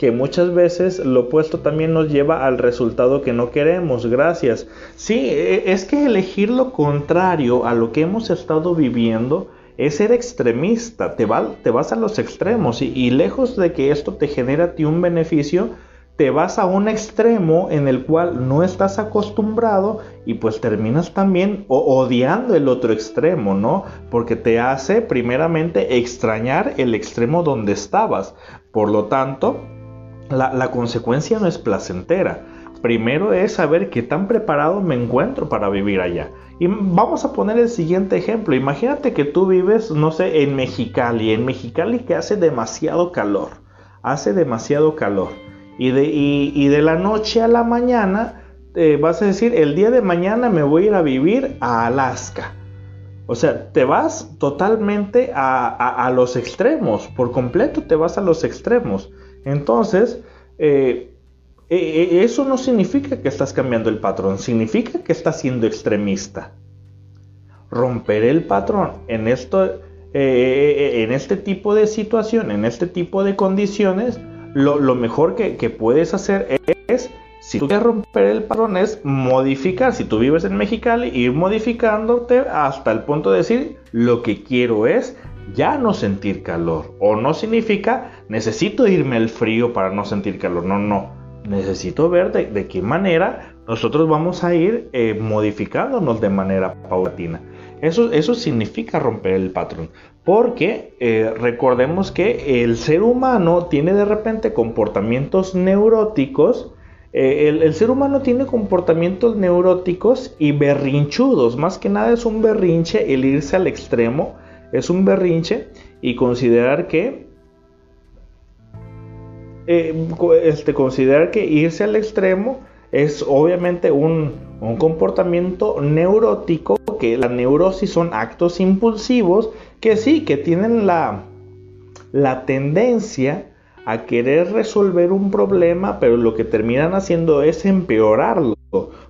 Speaker 1: que muchas veces lo opuesto también nos lleva al resultado que no queremos. Gracias. Sí, e, es que elegir lo contrario a lo que hemos estado viviendo es ser extremista. Te, te vas a los extremos y, lejos de que esto te genere a ti un beneficio, te vas a un extremo en el cual no estás acostumbrado y pues terminas también odiando el otro extremo, ¿no? Porque te hace primeramente extrañar el extremo donde estabas. Por lo tanto, la, consecuencia no es placentera. primero es saber qué tan preparado me encuentro para vivir allá. Y vamos a poner el siguiente ejemplo. Imagínate que tú vives, no sé, en Mexicali. En Mexicali que hace demasiado calor. Hace demasiado calor. Y de, y, de la noche a la mañana eh, vas a decir, el día de mañana me voy a ir a vivir a Alaska. O sea, te vas totalmente a, los extremos. Por completo te vas a los extremos. Entonces, eh, e, e, eso no significa que estás cambiando el patrón, significa que estás siendo extremista. Romper el patrón en, esto, eh, eh, en este tipo de situación, en este tipo de condiciones, lo, mejor que, puedes hacer es, si tú quieres romper el patrón, es modificar. Si tú vives en Mexicali, ir modificándote hasta el punto de decir, lo que quiero es ya no sentir calor. O no significa, necesito irme al frío para no sentir calor. No, no necesito ver de, qué manera nosotros vamos a ir eh, modificándonos de manera paulatina. Eso, eso significa romper el patrón. Porque eh, recordemos que el ser humano tiene de repente comportamientos neuróticos. Eh, el, el, ser humano tiene comportamientos neuróticos y berrinchudos. Más que nada es un berrinche el irse al extremo. Es un berrinche y considerar que eh, este, considerar que irse al extremo es obviamente un, comportamiento neurótico, que la neurosis son actos impulsivos que sí, que tienen la, la tendencia a querer resolver un problema, pero lo que terminan haciendo es empeorarlo,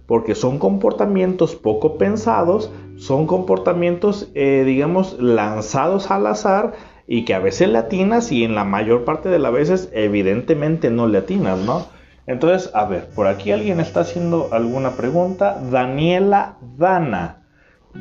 Speaker 1: porque son comportamientos poco pensados, son comportamientos, eh, digamos, lanzados al azar y que a veces le atinas y en la mayor parte de las veces evidentemente no le atinas, ¿no? Entonces, a ver, por aquí alguien está haciendo alguna pregunta. Daniela Dana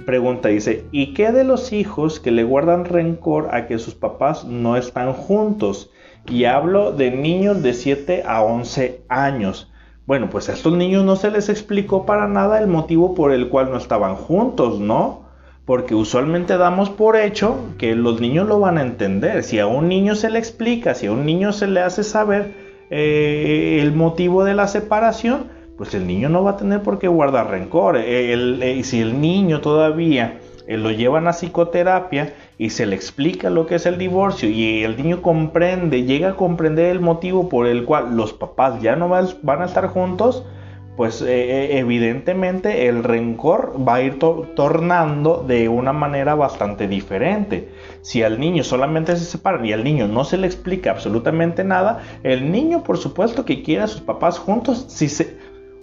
Speaker 1: pregunta, dice, ¿y qué de los hijos que le guardan rencor a que sus papás no están juntos? Y hablo de niños de 7 a 11 años. Bueno, pues a estos niños no se les explicó para nada el motivo por el cual no estaban juntos, ¿no? porque usualmente damos por hecho que los niños lo van a entender. Si a un niño se le explica, si a un niño se le hace saber eh, el motivo de la separación, pues el niño no va a tener por qué guardar rencor. Eh, si el niño todavía eh, lo llevan a psicoterapia y se le explica lo que es el divorcio y el niño comprende, llega a comprender el motivo por el cual los papás ya no van a estar juntos, pues eh, eh, evidentemente el rencor va a ir tornando de una manera bastante diferente. Si al niño solamente se separan y al niño no se le explica absolutamente nada, el niño por supuesto que quiere a sus papás juntos. Si.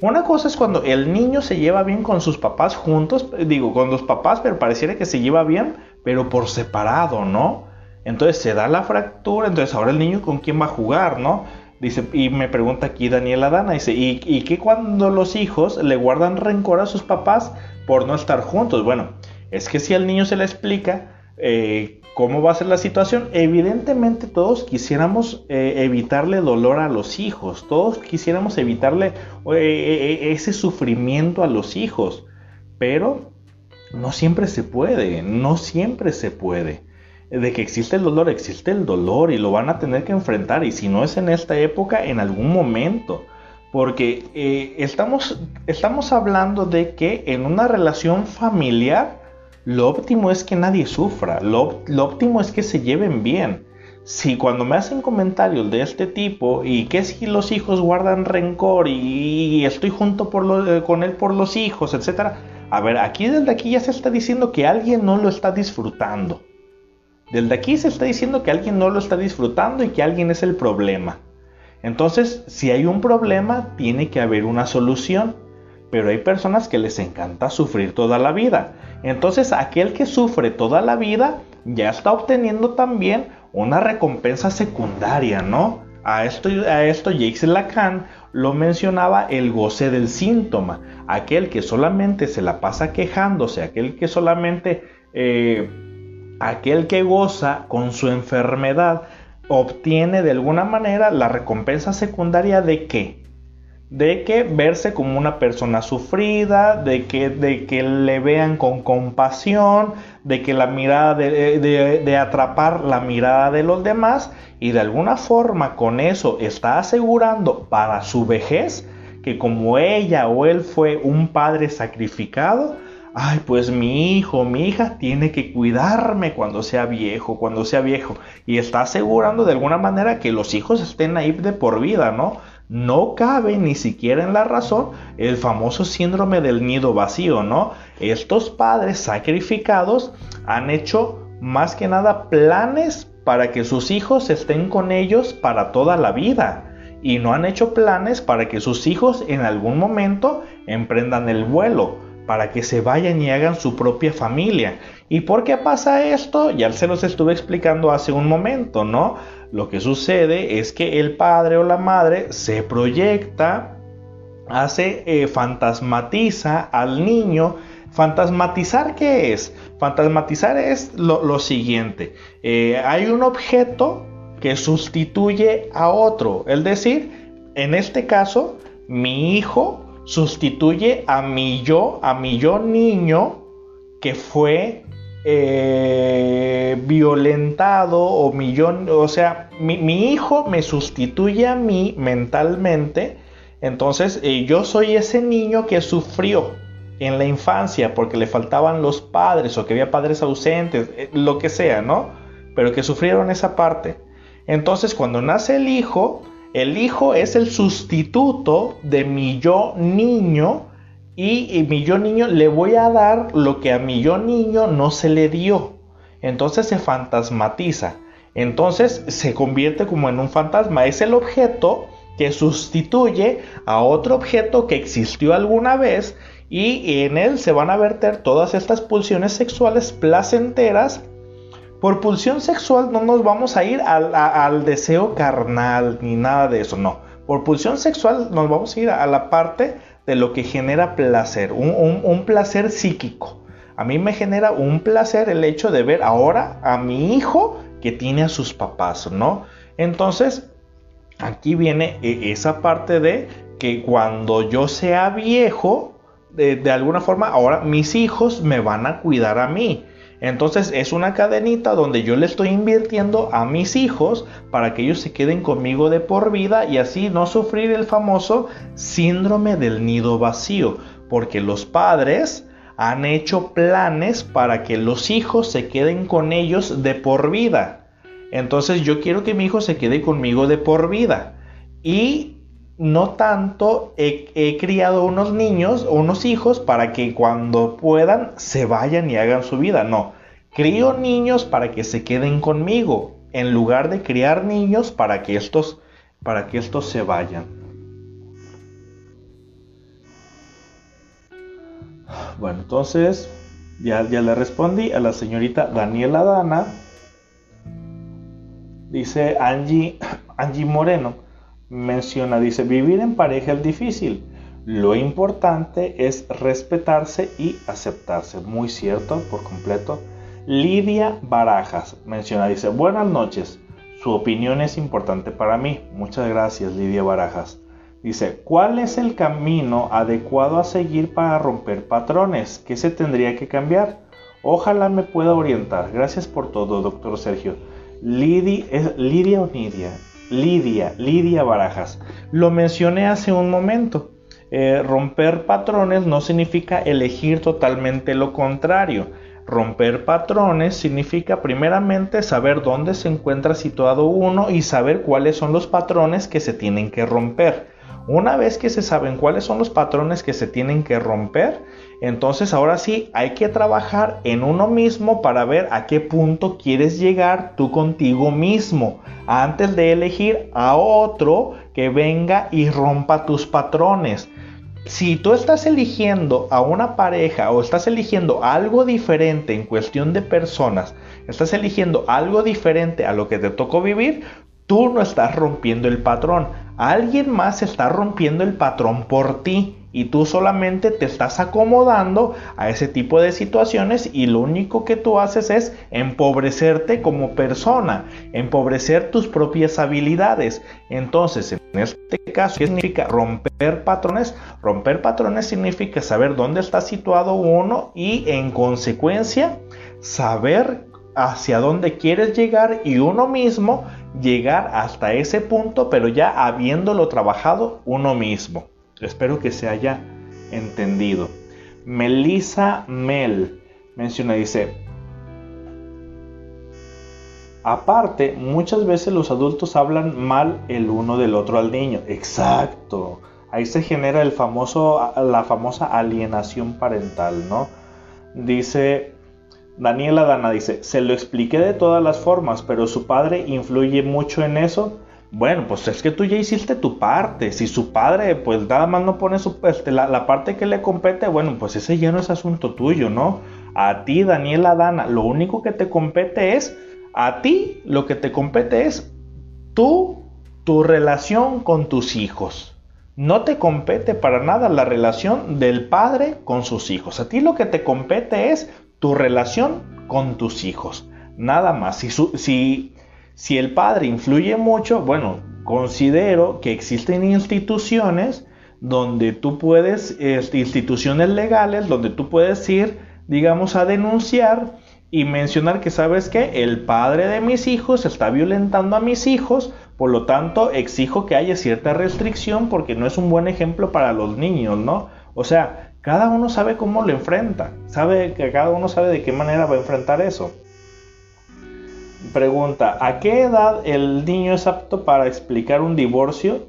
Speaker 1: Una cosa es cuando el niño se lleva bien con sus papás juntos, digo, con los papás, pero pareciera que se lleva bien, pero por separado, ¿no? Entonces se da la fractura, entonces ahora el niño con quién va a jugar, ¿no? Dice, y me pregunta aquí Daniela Dana, dice, ¿y, ¿y qué cuando los hijos le guardan rencor a sus papás por no estar juntos? Bueno, es que si al niño se le explica eh, cómo va a ser la situación, evidentemente todos quisiéramos eh, evitarle dolor a los hijos, todos quisiéramos evitarle eh, ese sufrimiento a los hijos, pero no siempre se puede, no siempre se puede de que existe el dolor, existe el dolor y lo van a tener que enfrentar y si no es en esta época, en algún momento. Porque eh, estamos, estamos hablando de que en una relación familiar lo óptimo es que nadie sufra, lo, óptimo es que se lleven bien. Si cuando me hacen comentarios de este tipo y que si los hijos guardan rencor y, estoy junto eh, con él por los hijos, etc. A ver, aquí desde aquí ya se está diciendo que alguien no lo está disfrutando. Desde aquí se está diciendo que alguien no lo está disfrutando y que alguien es el problema. Entonces, si hay un problema, tiene que haber una solución. Pero hay personas que les encanta sufrir toda la vida. Entonces, aquel que sufre toda la vida ya está obteniendo también una recompensa secundaria, ¿no? A esto, a esto Jacques Lacan lo mencionaba el goce del síntoma. Aquel que solamente se la pasa quejándose, aquel que solamente eh, aquel que goza con su enfermedad obtiene de alguna manera la recompensa secundaria de qué? De que verse como una persona sufrida, de que, de que le vean con compasión, de que la mirada de, de atrapar la mirada de los demás y de alguna forma con eso está asegurando para su vejez que como ella o él fue un padre sacrificado, ay, pues mi hijo, mi hija tiene que cuidarme cuando sea viejo, cuando sea viejo. Y está asegurando de alguna manera que los hijos estén ahí de por vida, ¿no? No cabe ni siquiera en la razón el famoso síndrome del nido vacío, ¿no? Estos padres sacrificados han hecho más que nada planes para que sus hijos estén con ellos para toda la vida y no han hecho planes para que sus hijos en algún momento emprendan el vuelo para que se vayan y hagan su propia familia. ¿Y por qué pasa esto? Ya se los estuve explicando hace un momento, ¿no? Lo que sucede es que el padre o la madre se proyecta, hace, eh, fantasmatiza al niño. ¿Fantasmatizar qué es? Fantasmatizar es lo, siguiente. Eh, hay un objeto que sustituye a otro. Es decir, en este caso, mi hijo sustituye a mi yo, a mi yo niño que fue eh, violentado o mi yo, o sea, mi, hijo me sustituye a mí mentalmente, entonces eh, yo soy ese niño que sufrió en la infancia porque le faltaban los padres o que había padres ausentes, eh, lo que sea, ¿no? Pero que sufrieron esa parte. Entonces cuando nace el hijo, el hijo es el sustituto de mi yo niño y, mi yo niño le voy a dar lo que a mi yo niño no se le dio. Entonces se fantasmatiza. Entonces se convierte como en un fantasma. Es el objeto que sustituye a otro objeto que existió alguna vez y en él se van a verter todas estas pulsiones sexuales placenteras por pulsión sexual no nos vamos a ir al, deseo carnal ni nada de eso, no. Por pulsión sexual nos vamos a ir a la parte de lo que genera placer, un, placer psíquico. A mí me genera un placer el hecho de ver ahora a mi hijo que tiene a sus papás, ¿no? Entonces, aquí viene e, esa parte de que cuando yo sea viejo, de alguna forma, ahora mis hijos me van a cuidar a mí. Entonces es una cadenita donde yo le estoy invirtiendo a mis hijos para que ellos se queden conmigo de por vida y así no sufrir el famoso síndrome del nido vacío, porque los padres han hecho planes para que los hijos se queden con ellos de por vida. Entonces yo quiero que mi hijo se quede conmigo de por vida. Y no tanto he, criado unos niños unos hijos para que cuando puedan se vayan y hagan su vida. No, crío niños para que se queden conmigo en lugar de criar niños para que estos, para que estos se vayan. Bueno, entonces ya, ya le respondí a la señorita Daniela Dana. Dice Angie, Angie Moreno menciona, dice, vivir en pareja es difícil. Lo importante es respetarse y aceptarse. Muy cierto, por completo. Lidia Barajas menciona, dice, buenas noches. Su opinión es importante para mí. Muchas gracias, Lidia Barajas. Dice, ¿cuál es el camino adecuado a seguir para romper patrones? ¿Qué se tendría que cambiar? Ojalá me pueda orientar. Gracias por todo, doctor Sergio. Lidia, Lidia o Nidia? Lidia, Lidia Barajas. Lo mencioné hace un momento. Eh, romper patrones no significa elegir totalmente lo contrario. Romper patrones significa primeramente saber dónde se encuentra situado uno y saber cuáles son los patrones que se tienen que romper. Una vez que se saben cuáles son los patrones que se tienen que romper, entonces ahora sí hay que trabajar en uno mismo para ver a qué punto quieres llegar tú contigo mismo antes de elegir a otro que venga y rompa tus patrones. Si tú estás eligiendo a una pareja o estás eligiendo algo diferente en cuestión de personas, estás eligiendo algo diferente a lo que te tocó vivir, tú no estás rompiendo el patrón. Alguien más está rompiendo el patrón por ti y tú solamente te estás acomodando a ese tipo de situaciones y lo único que tú haces es empobrecerte como persona, empobrecer tus propias habilidades. Entonces, en este caso, ¿qué significa romper patrones? Romper patrones significa saber dónde está situado uno y en consecuencia saber hacia dónde quieres llegar y uno mismo llegar hasta ese punto, pero ya habiéndolo trabajado uno mismo. Espero que se haya entendido. Melissa Mel menciona, dice, aparte, muchas veces los adultos hablan mal el uno del otro al niño. Exacto. Ahí se genera el famoso, la famosa alienación parental, ¿no? Dice Daniela Dana, dice, se lo expliqué de todas las formas, pero su padre influye mucho en eso. Bueno, pues es que tú ya hiciste tu parte. Si su padre, pues nada más no pone su, este, la, parte que le compete, bueno, pues ese ya no es asunto tuyo, ¿no? A ti, Daniela Dana, lo único que te compete es, a ti lo que te compete es tú, tu relación con tus hijos. No te compete para nada la relación del padre con sus hijos. A ti lo que te compete es tu relación con tus hijos. Nada más. Si, si si el padre influye mucho, bueno, considero que existen instituciones donde tú puedes, instituciones legales, donde tú puedes ir, digamos, a denunciar y mencionar que sabes que el padre de mis hijos está violentando a mis hijos, por lo tanto exijo que haya cierta restricción porque no es un buen ejemplo para los niños, ¿no? O sea, cada uno sabe cómo lo enfrenta, sabe que cada uno sabe de qué manera va a enfrentar eso. Pregunta, ¿a qué edad el niño es apto para explicar un divorcio?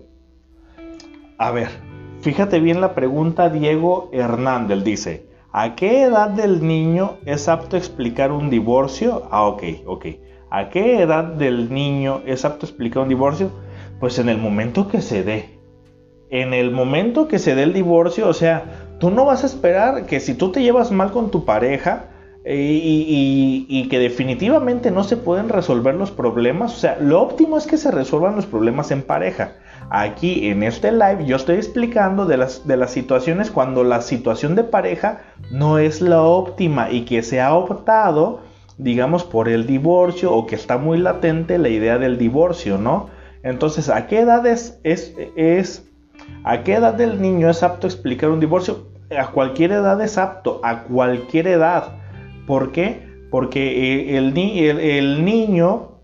Speaker 1: A ver, fíjate bien la pregunta Diego Hernández. Dice, ¿a qué edad del niño es apto explicar un divorcio? Ah, ok, ok. ¿A qué edad del niño es apto explicar un divorcio? Pues en el momento que se dé. En el momento que se dé el divorcio, o sea, tú no vas a esperar que si tú te llevas mal con tu pareja, y, que definitivamente no se pueden resolver los problemas. O sea, lo óptimo es que se resuelvan los problemas en pareja. Aquí en este live yo estoy explicando de las, de las situaciones cuando la situación de pareja no es la óptima y que se ha optado, digamos, por el divorcio o que está muy latente la idea del divorcio, ¿no? Entonces, ¿a qué edad es, a qué edad del niño es apto explicar un divorcio? A cualquier edad es apto, a cualquier edad. ¿Por qué? Porque eh, el, el, niño,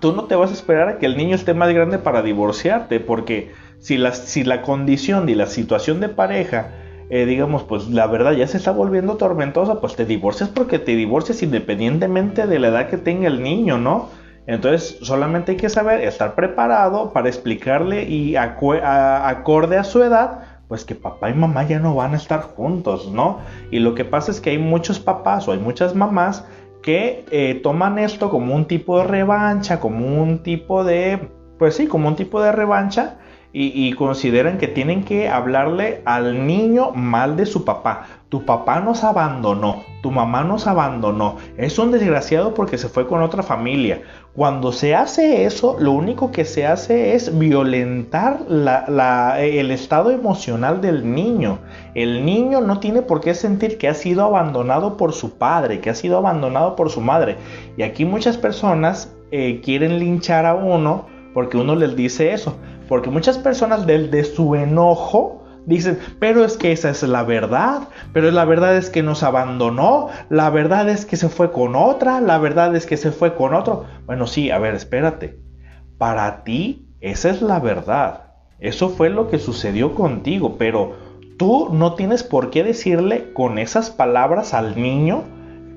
Speaker 1: tú no te vas a esperar a que el niño esté más grande para divorciarte, porque si la, si la condición y la situación de pareja, eh, digamos, pues la verdad ya se está volviendo tormentosa, pues te divorcias porque te divorcias independientemente de la edad que tenga el niño, ¿no? Entonces solamente hay que saber estar preparado para explicarle y acorde a su edad pues que papá y mamá ya no van a estar juntos, ¿no? Y lo que pasa es que hay muchos papás o hay muchas mamás que eh, toman esto como un tipo de revancha, como un tipo de, pues sí, como un tipo de revancha y, consideran que tienen que hablarle al niño mal de su papá. Tu papá nos abandonó, tu mamá nos abandonó. Es un desgraciado porque se fue con otra familia. Cuando se hace eso, lo único que se hace es violentar el estado emocional del niño. El niño no tiene por qué sentir que ha sido abandonado por su padre, que ha sido abandonado por su madre. Y aquí muchas personas eh, quieren linchar a uno porque uno les dice eso. Porque muchas personas del de su enojo dicen, pero es que esa es la verdad, pero la verdad es que nos abandonó, la verdad es que se fue con otra, la verdad es que se fue con otro. Bueno, sí, a ver, espérate. Para ti, esa es la verdad. Eso fue lo que sucedió contigo, pero tú no tienes por qué decirle con esas palabras al niño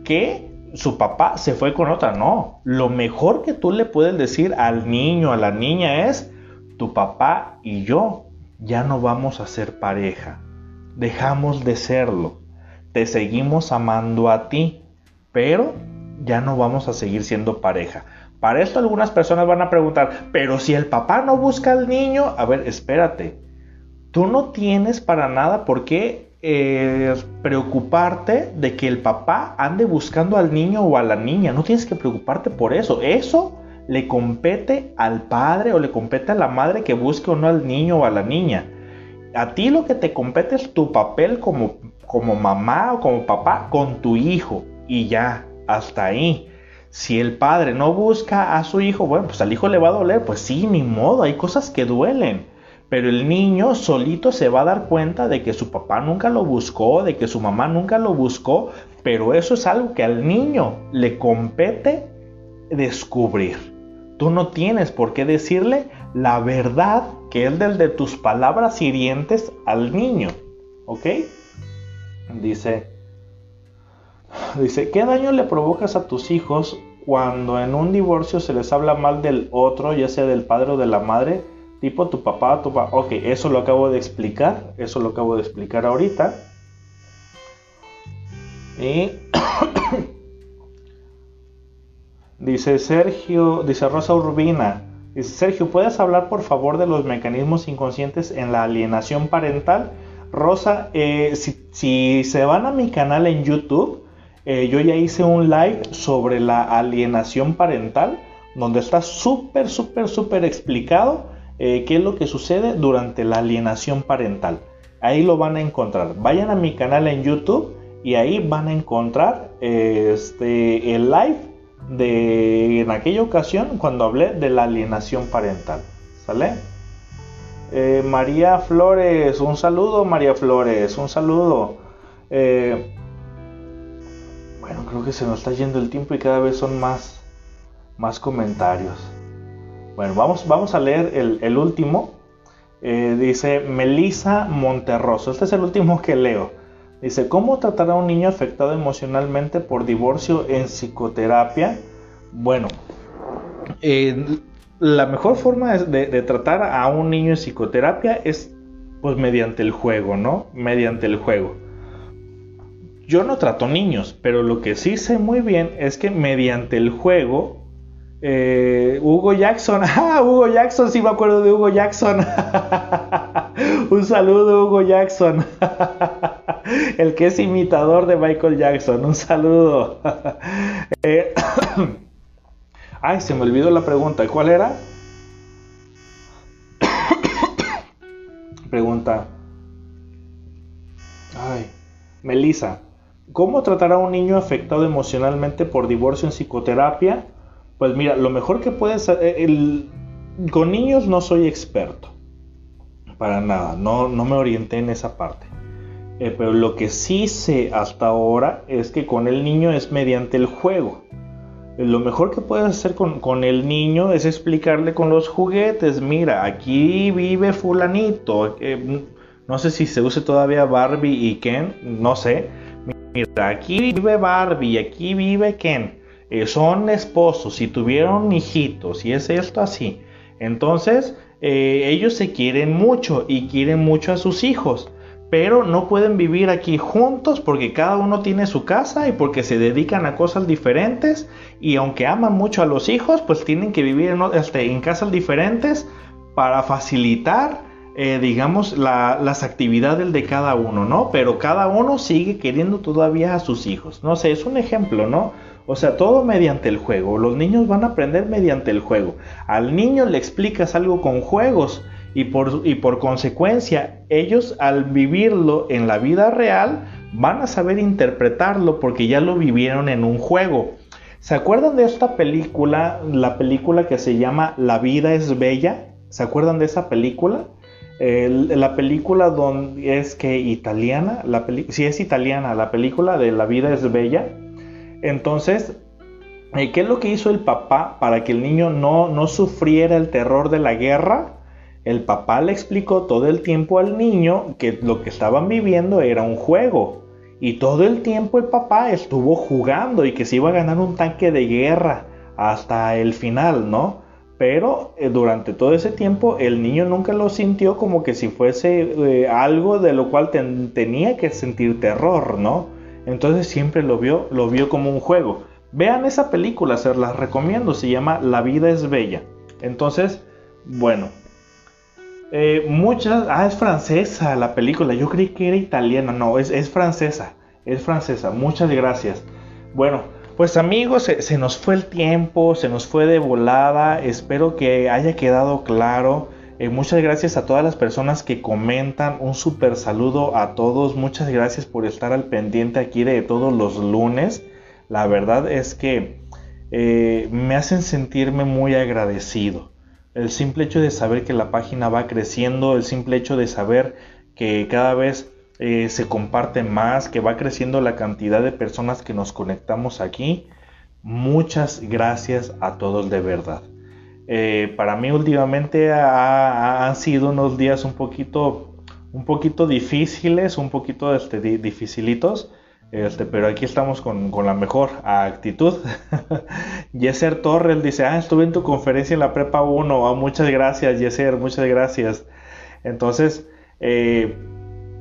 Speaker 1: que su papá se fue con otra. No, lo mejor que tú le puedes decir al niño, a la niña es, tu papá y yo ya no vamos a ser pareja. Dejamos de serlo. Te seguimos amando a ti, pero ya no vamos a seguir siendo pareja. Para esto algunas personas van a preguntar, pero si el papá no busca al niño, a ver, espérate. Tú no tienes para nada por qué eh, preocuparte de que el papá ande buscando al niño o a la niña. No tienes que preocuparte por eso. Eso le compete al padre o le compete a la madre que busque o no al niño o a la niña. A ti lo que te compete es tu papel como, como mamá o como papá con tu hijo y ya, hasta ahí. Si el padre no busca a su hijo, bueno, pues al hijo le va a doler, pues sí, ni modo, hay cosas que duelen. Pero el niño solito se va a dar cuenta de que su papá nunca lo buscó, de que su mamá nunca lo buscó, pero eso es algo que al niño le compete descubrir. Tú no tienes por qué decirle la verdad que es del de tus palabras hirientes al niño. ¿Ok? Dice, dice, ¿qué daño le provocas a tus hijos cuando en un divorcio se les habla mal del otro, ya sea del padre o de la madre? Tipo tu papá, tu papá. Ok, eso lo acabo de explicar. Eso lo acabo de explicar ahorita. Y dice Sergio, dice Rosa Urbina. Dice Sergio, ¿puedes hablar por favor de los mecanismos inconscientes en la alienación parental? Rosa, eh, si, se van a mi canal en YouTube, eh, yo ya hice un live sobre la alienación parental, donde está súper, súper, súper explicado eh, qué es lo que sucede durante la alienación parental. Ahí lo van a encontrar. Vayan a mi canal en YouTube y ahí van a encontrar este, el live de en aquella ocasión cuando hablé de la alienación parental. ¿Sale? Eh, María Flores, un saludo, María Flores, un saludo. Eh, bueno, creo que se nos está yendo el tiempo y cada vez son más, más comentarios. Bueno, vamos, vamos a leer el, último. Eh, dice Melisa Monterroso. Este es el último que leo. Dice, ¿cómo tratar a un niño afectado emocionalmente por divorcio en psicoterapia? Bueno, la mejor forma de, tratar a un niño en psicoterapia es pues mediante el juego, ¿no? Mediante el juego. Yo no trato niños, pero lo que sí sé muy bien es que mediante el juego, eh, Hugo Jackson, ah, Hugo Jackson, sí me acuerdo de Hugo Jackson. Un saludo, Hugo Jackson. el que es imitador de Michael Jackson, un saludo. Eh, Ay, se me olvidó la pregunta. ¿Cuál era? pregunta. Ay, Melissa. ¿Cómo tratar a un niño afectado emocionalmente por divorcio en psicoterapia? Pues mira, lo mejor que puedes... Eh, con niños no soy experto. Para nada, no, no me orienté en esa parte. Eh, pero lo que sí sé hasta ahora es que con el niño es mediante el juego. Lo mejor que puedes hacer con, el niño es explicarle con los juguetes, mira, aquí vive fulanito, eh, no sé si se use todavía Barbie y Ken, no sé, mira, aquí vive Barbie, aquí vive Ken, eh, son esposos y tuvieron hijitos y es esto así, entonces eh, ellos se quieren mucho y quieren mucho a sus hijos pero no pueden vivir aquí juntos porque cada uno tiene su casa y porque se dedican a cosas diferentes y aunque aman mucho a los hijos, pues tienen que vivir en, este, casas diferentes para facilitar, eh, digamos, las actividades de cada uno, ¿no? Pero cada uno sigue queriendo todavía a sus hijos. No sé, es un ejemplo, ¿no? O sea, todo mediante el juego. Los niños van a aprender mediante el juego. Al niño le explicas algo con juegos y por, y por consecuencia ellos al vivirlo en la vida real van a saber interpretarlo porque ya lo vivieron en un juego. ¿Se acuerdan de esta película, la película que se llama La vida es bella? ¿Se acuerdan de esa película? la película donde es que italiana, la si es italiana, la película de La vida es bella. Entonces, eh, ¿qué es lo que hizo el papá para que el niño no, no sufriera el terror de la guerra? El papá le explicó todo el tiempo al niño que lo que estaban viviendo era un juego. Y todo el tiempo el papá estuvo jugando y que se iba a ganar un tanque de guerra hasta el final, ¿no? Pero eh, durante todo ese tiempo el niño nunca lo sintió como que si fuese eh, algo de lo cual tenía que sentir terror, ¿no? Entonces siempre lo vio, lo vio como un juego. Vean esa película, se las recomiendo, se llama La vida es bella. Entonces, bueno, eh, muchas. Ah, es francesa la película. Yo creí que era italiana. No, es, es francesa. Es francesa. Muchas gracias. Bueno, pues amigos, se, nos fue el tiempo, se nos fue de volada. Espero que haya quedado claro. Eh, muchas gracias a todas las personas que comentan. Un super saludo a todos. Muchas gracias por estar al pendiente aquí de todos los lunes. La verdad es que eh, me hacen sentirme muy agradecido. El simple hecho de saber que la página va creciendo, el simple hecho de saber que cada vez eh, se comparte más, que va creciendo la cantidad de personas que nos conectamos aquí. Muchas gracias a todos de verdad. Eh, para mí últimamente han sido unos días un poquito, un poquito difíciles, un poquito este, dificilitos. Este, pero aquí estamos con, la mejor actitud. Yeser Torres dice, ah, estuve en tu conferencia en la Prepa 1. Ah, muchas gracias, Yeser, muchas gracias. Entonces, eh,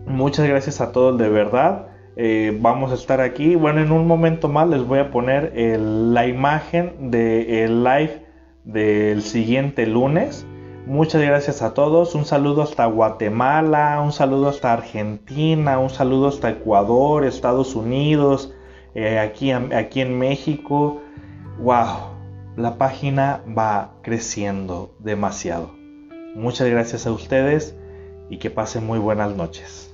Speaker 1: muchas gracias a todos de verdad. Eh, vamos a estar aquí. Bueno, en un momento más les voy a poner la imagen del live del siguiente lunes. Muchas gracias a todos. Un saludo hasta Guatemala, un saludo hasta Argentina, un saludo hasta Ecuador, Estados Unidos, eh, aquí, aquí en México. ¡Wow! La página va creciendo demasiado. Muchas gracias a ustedes y que pasen muy buenas noches.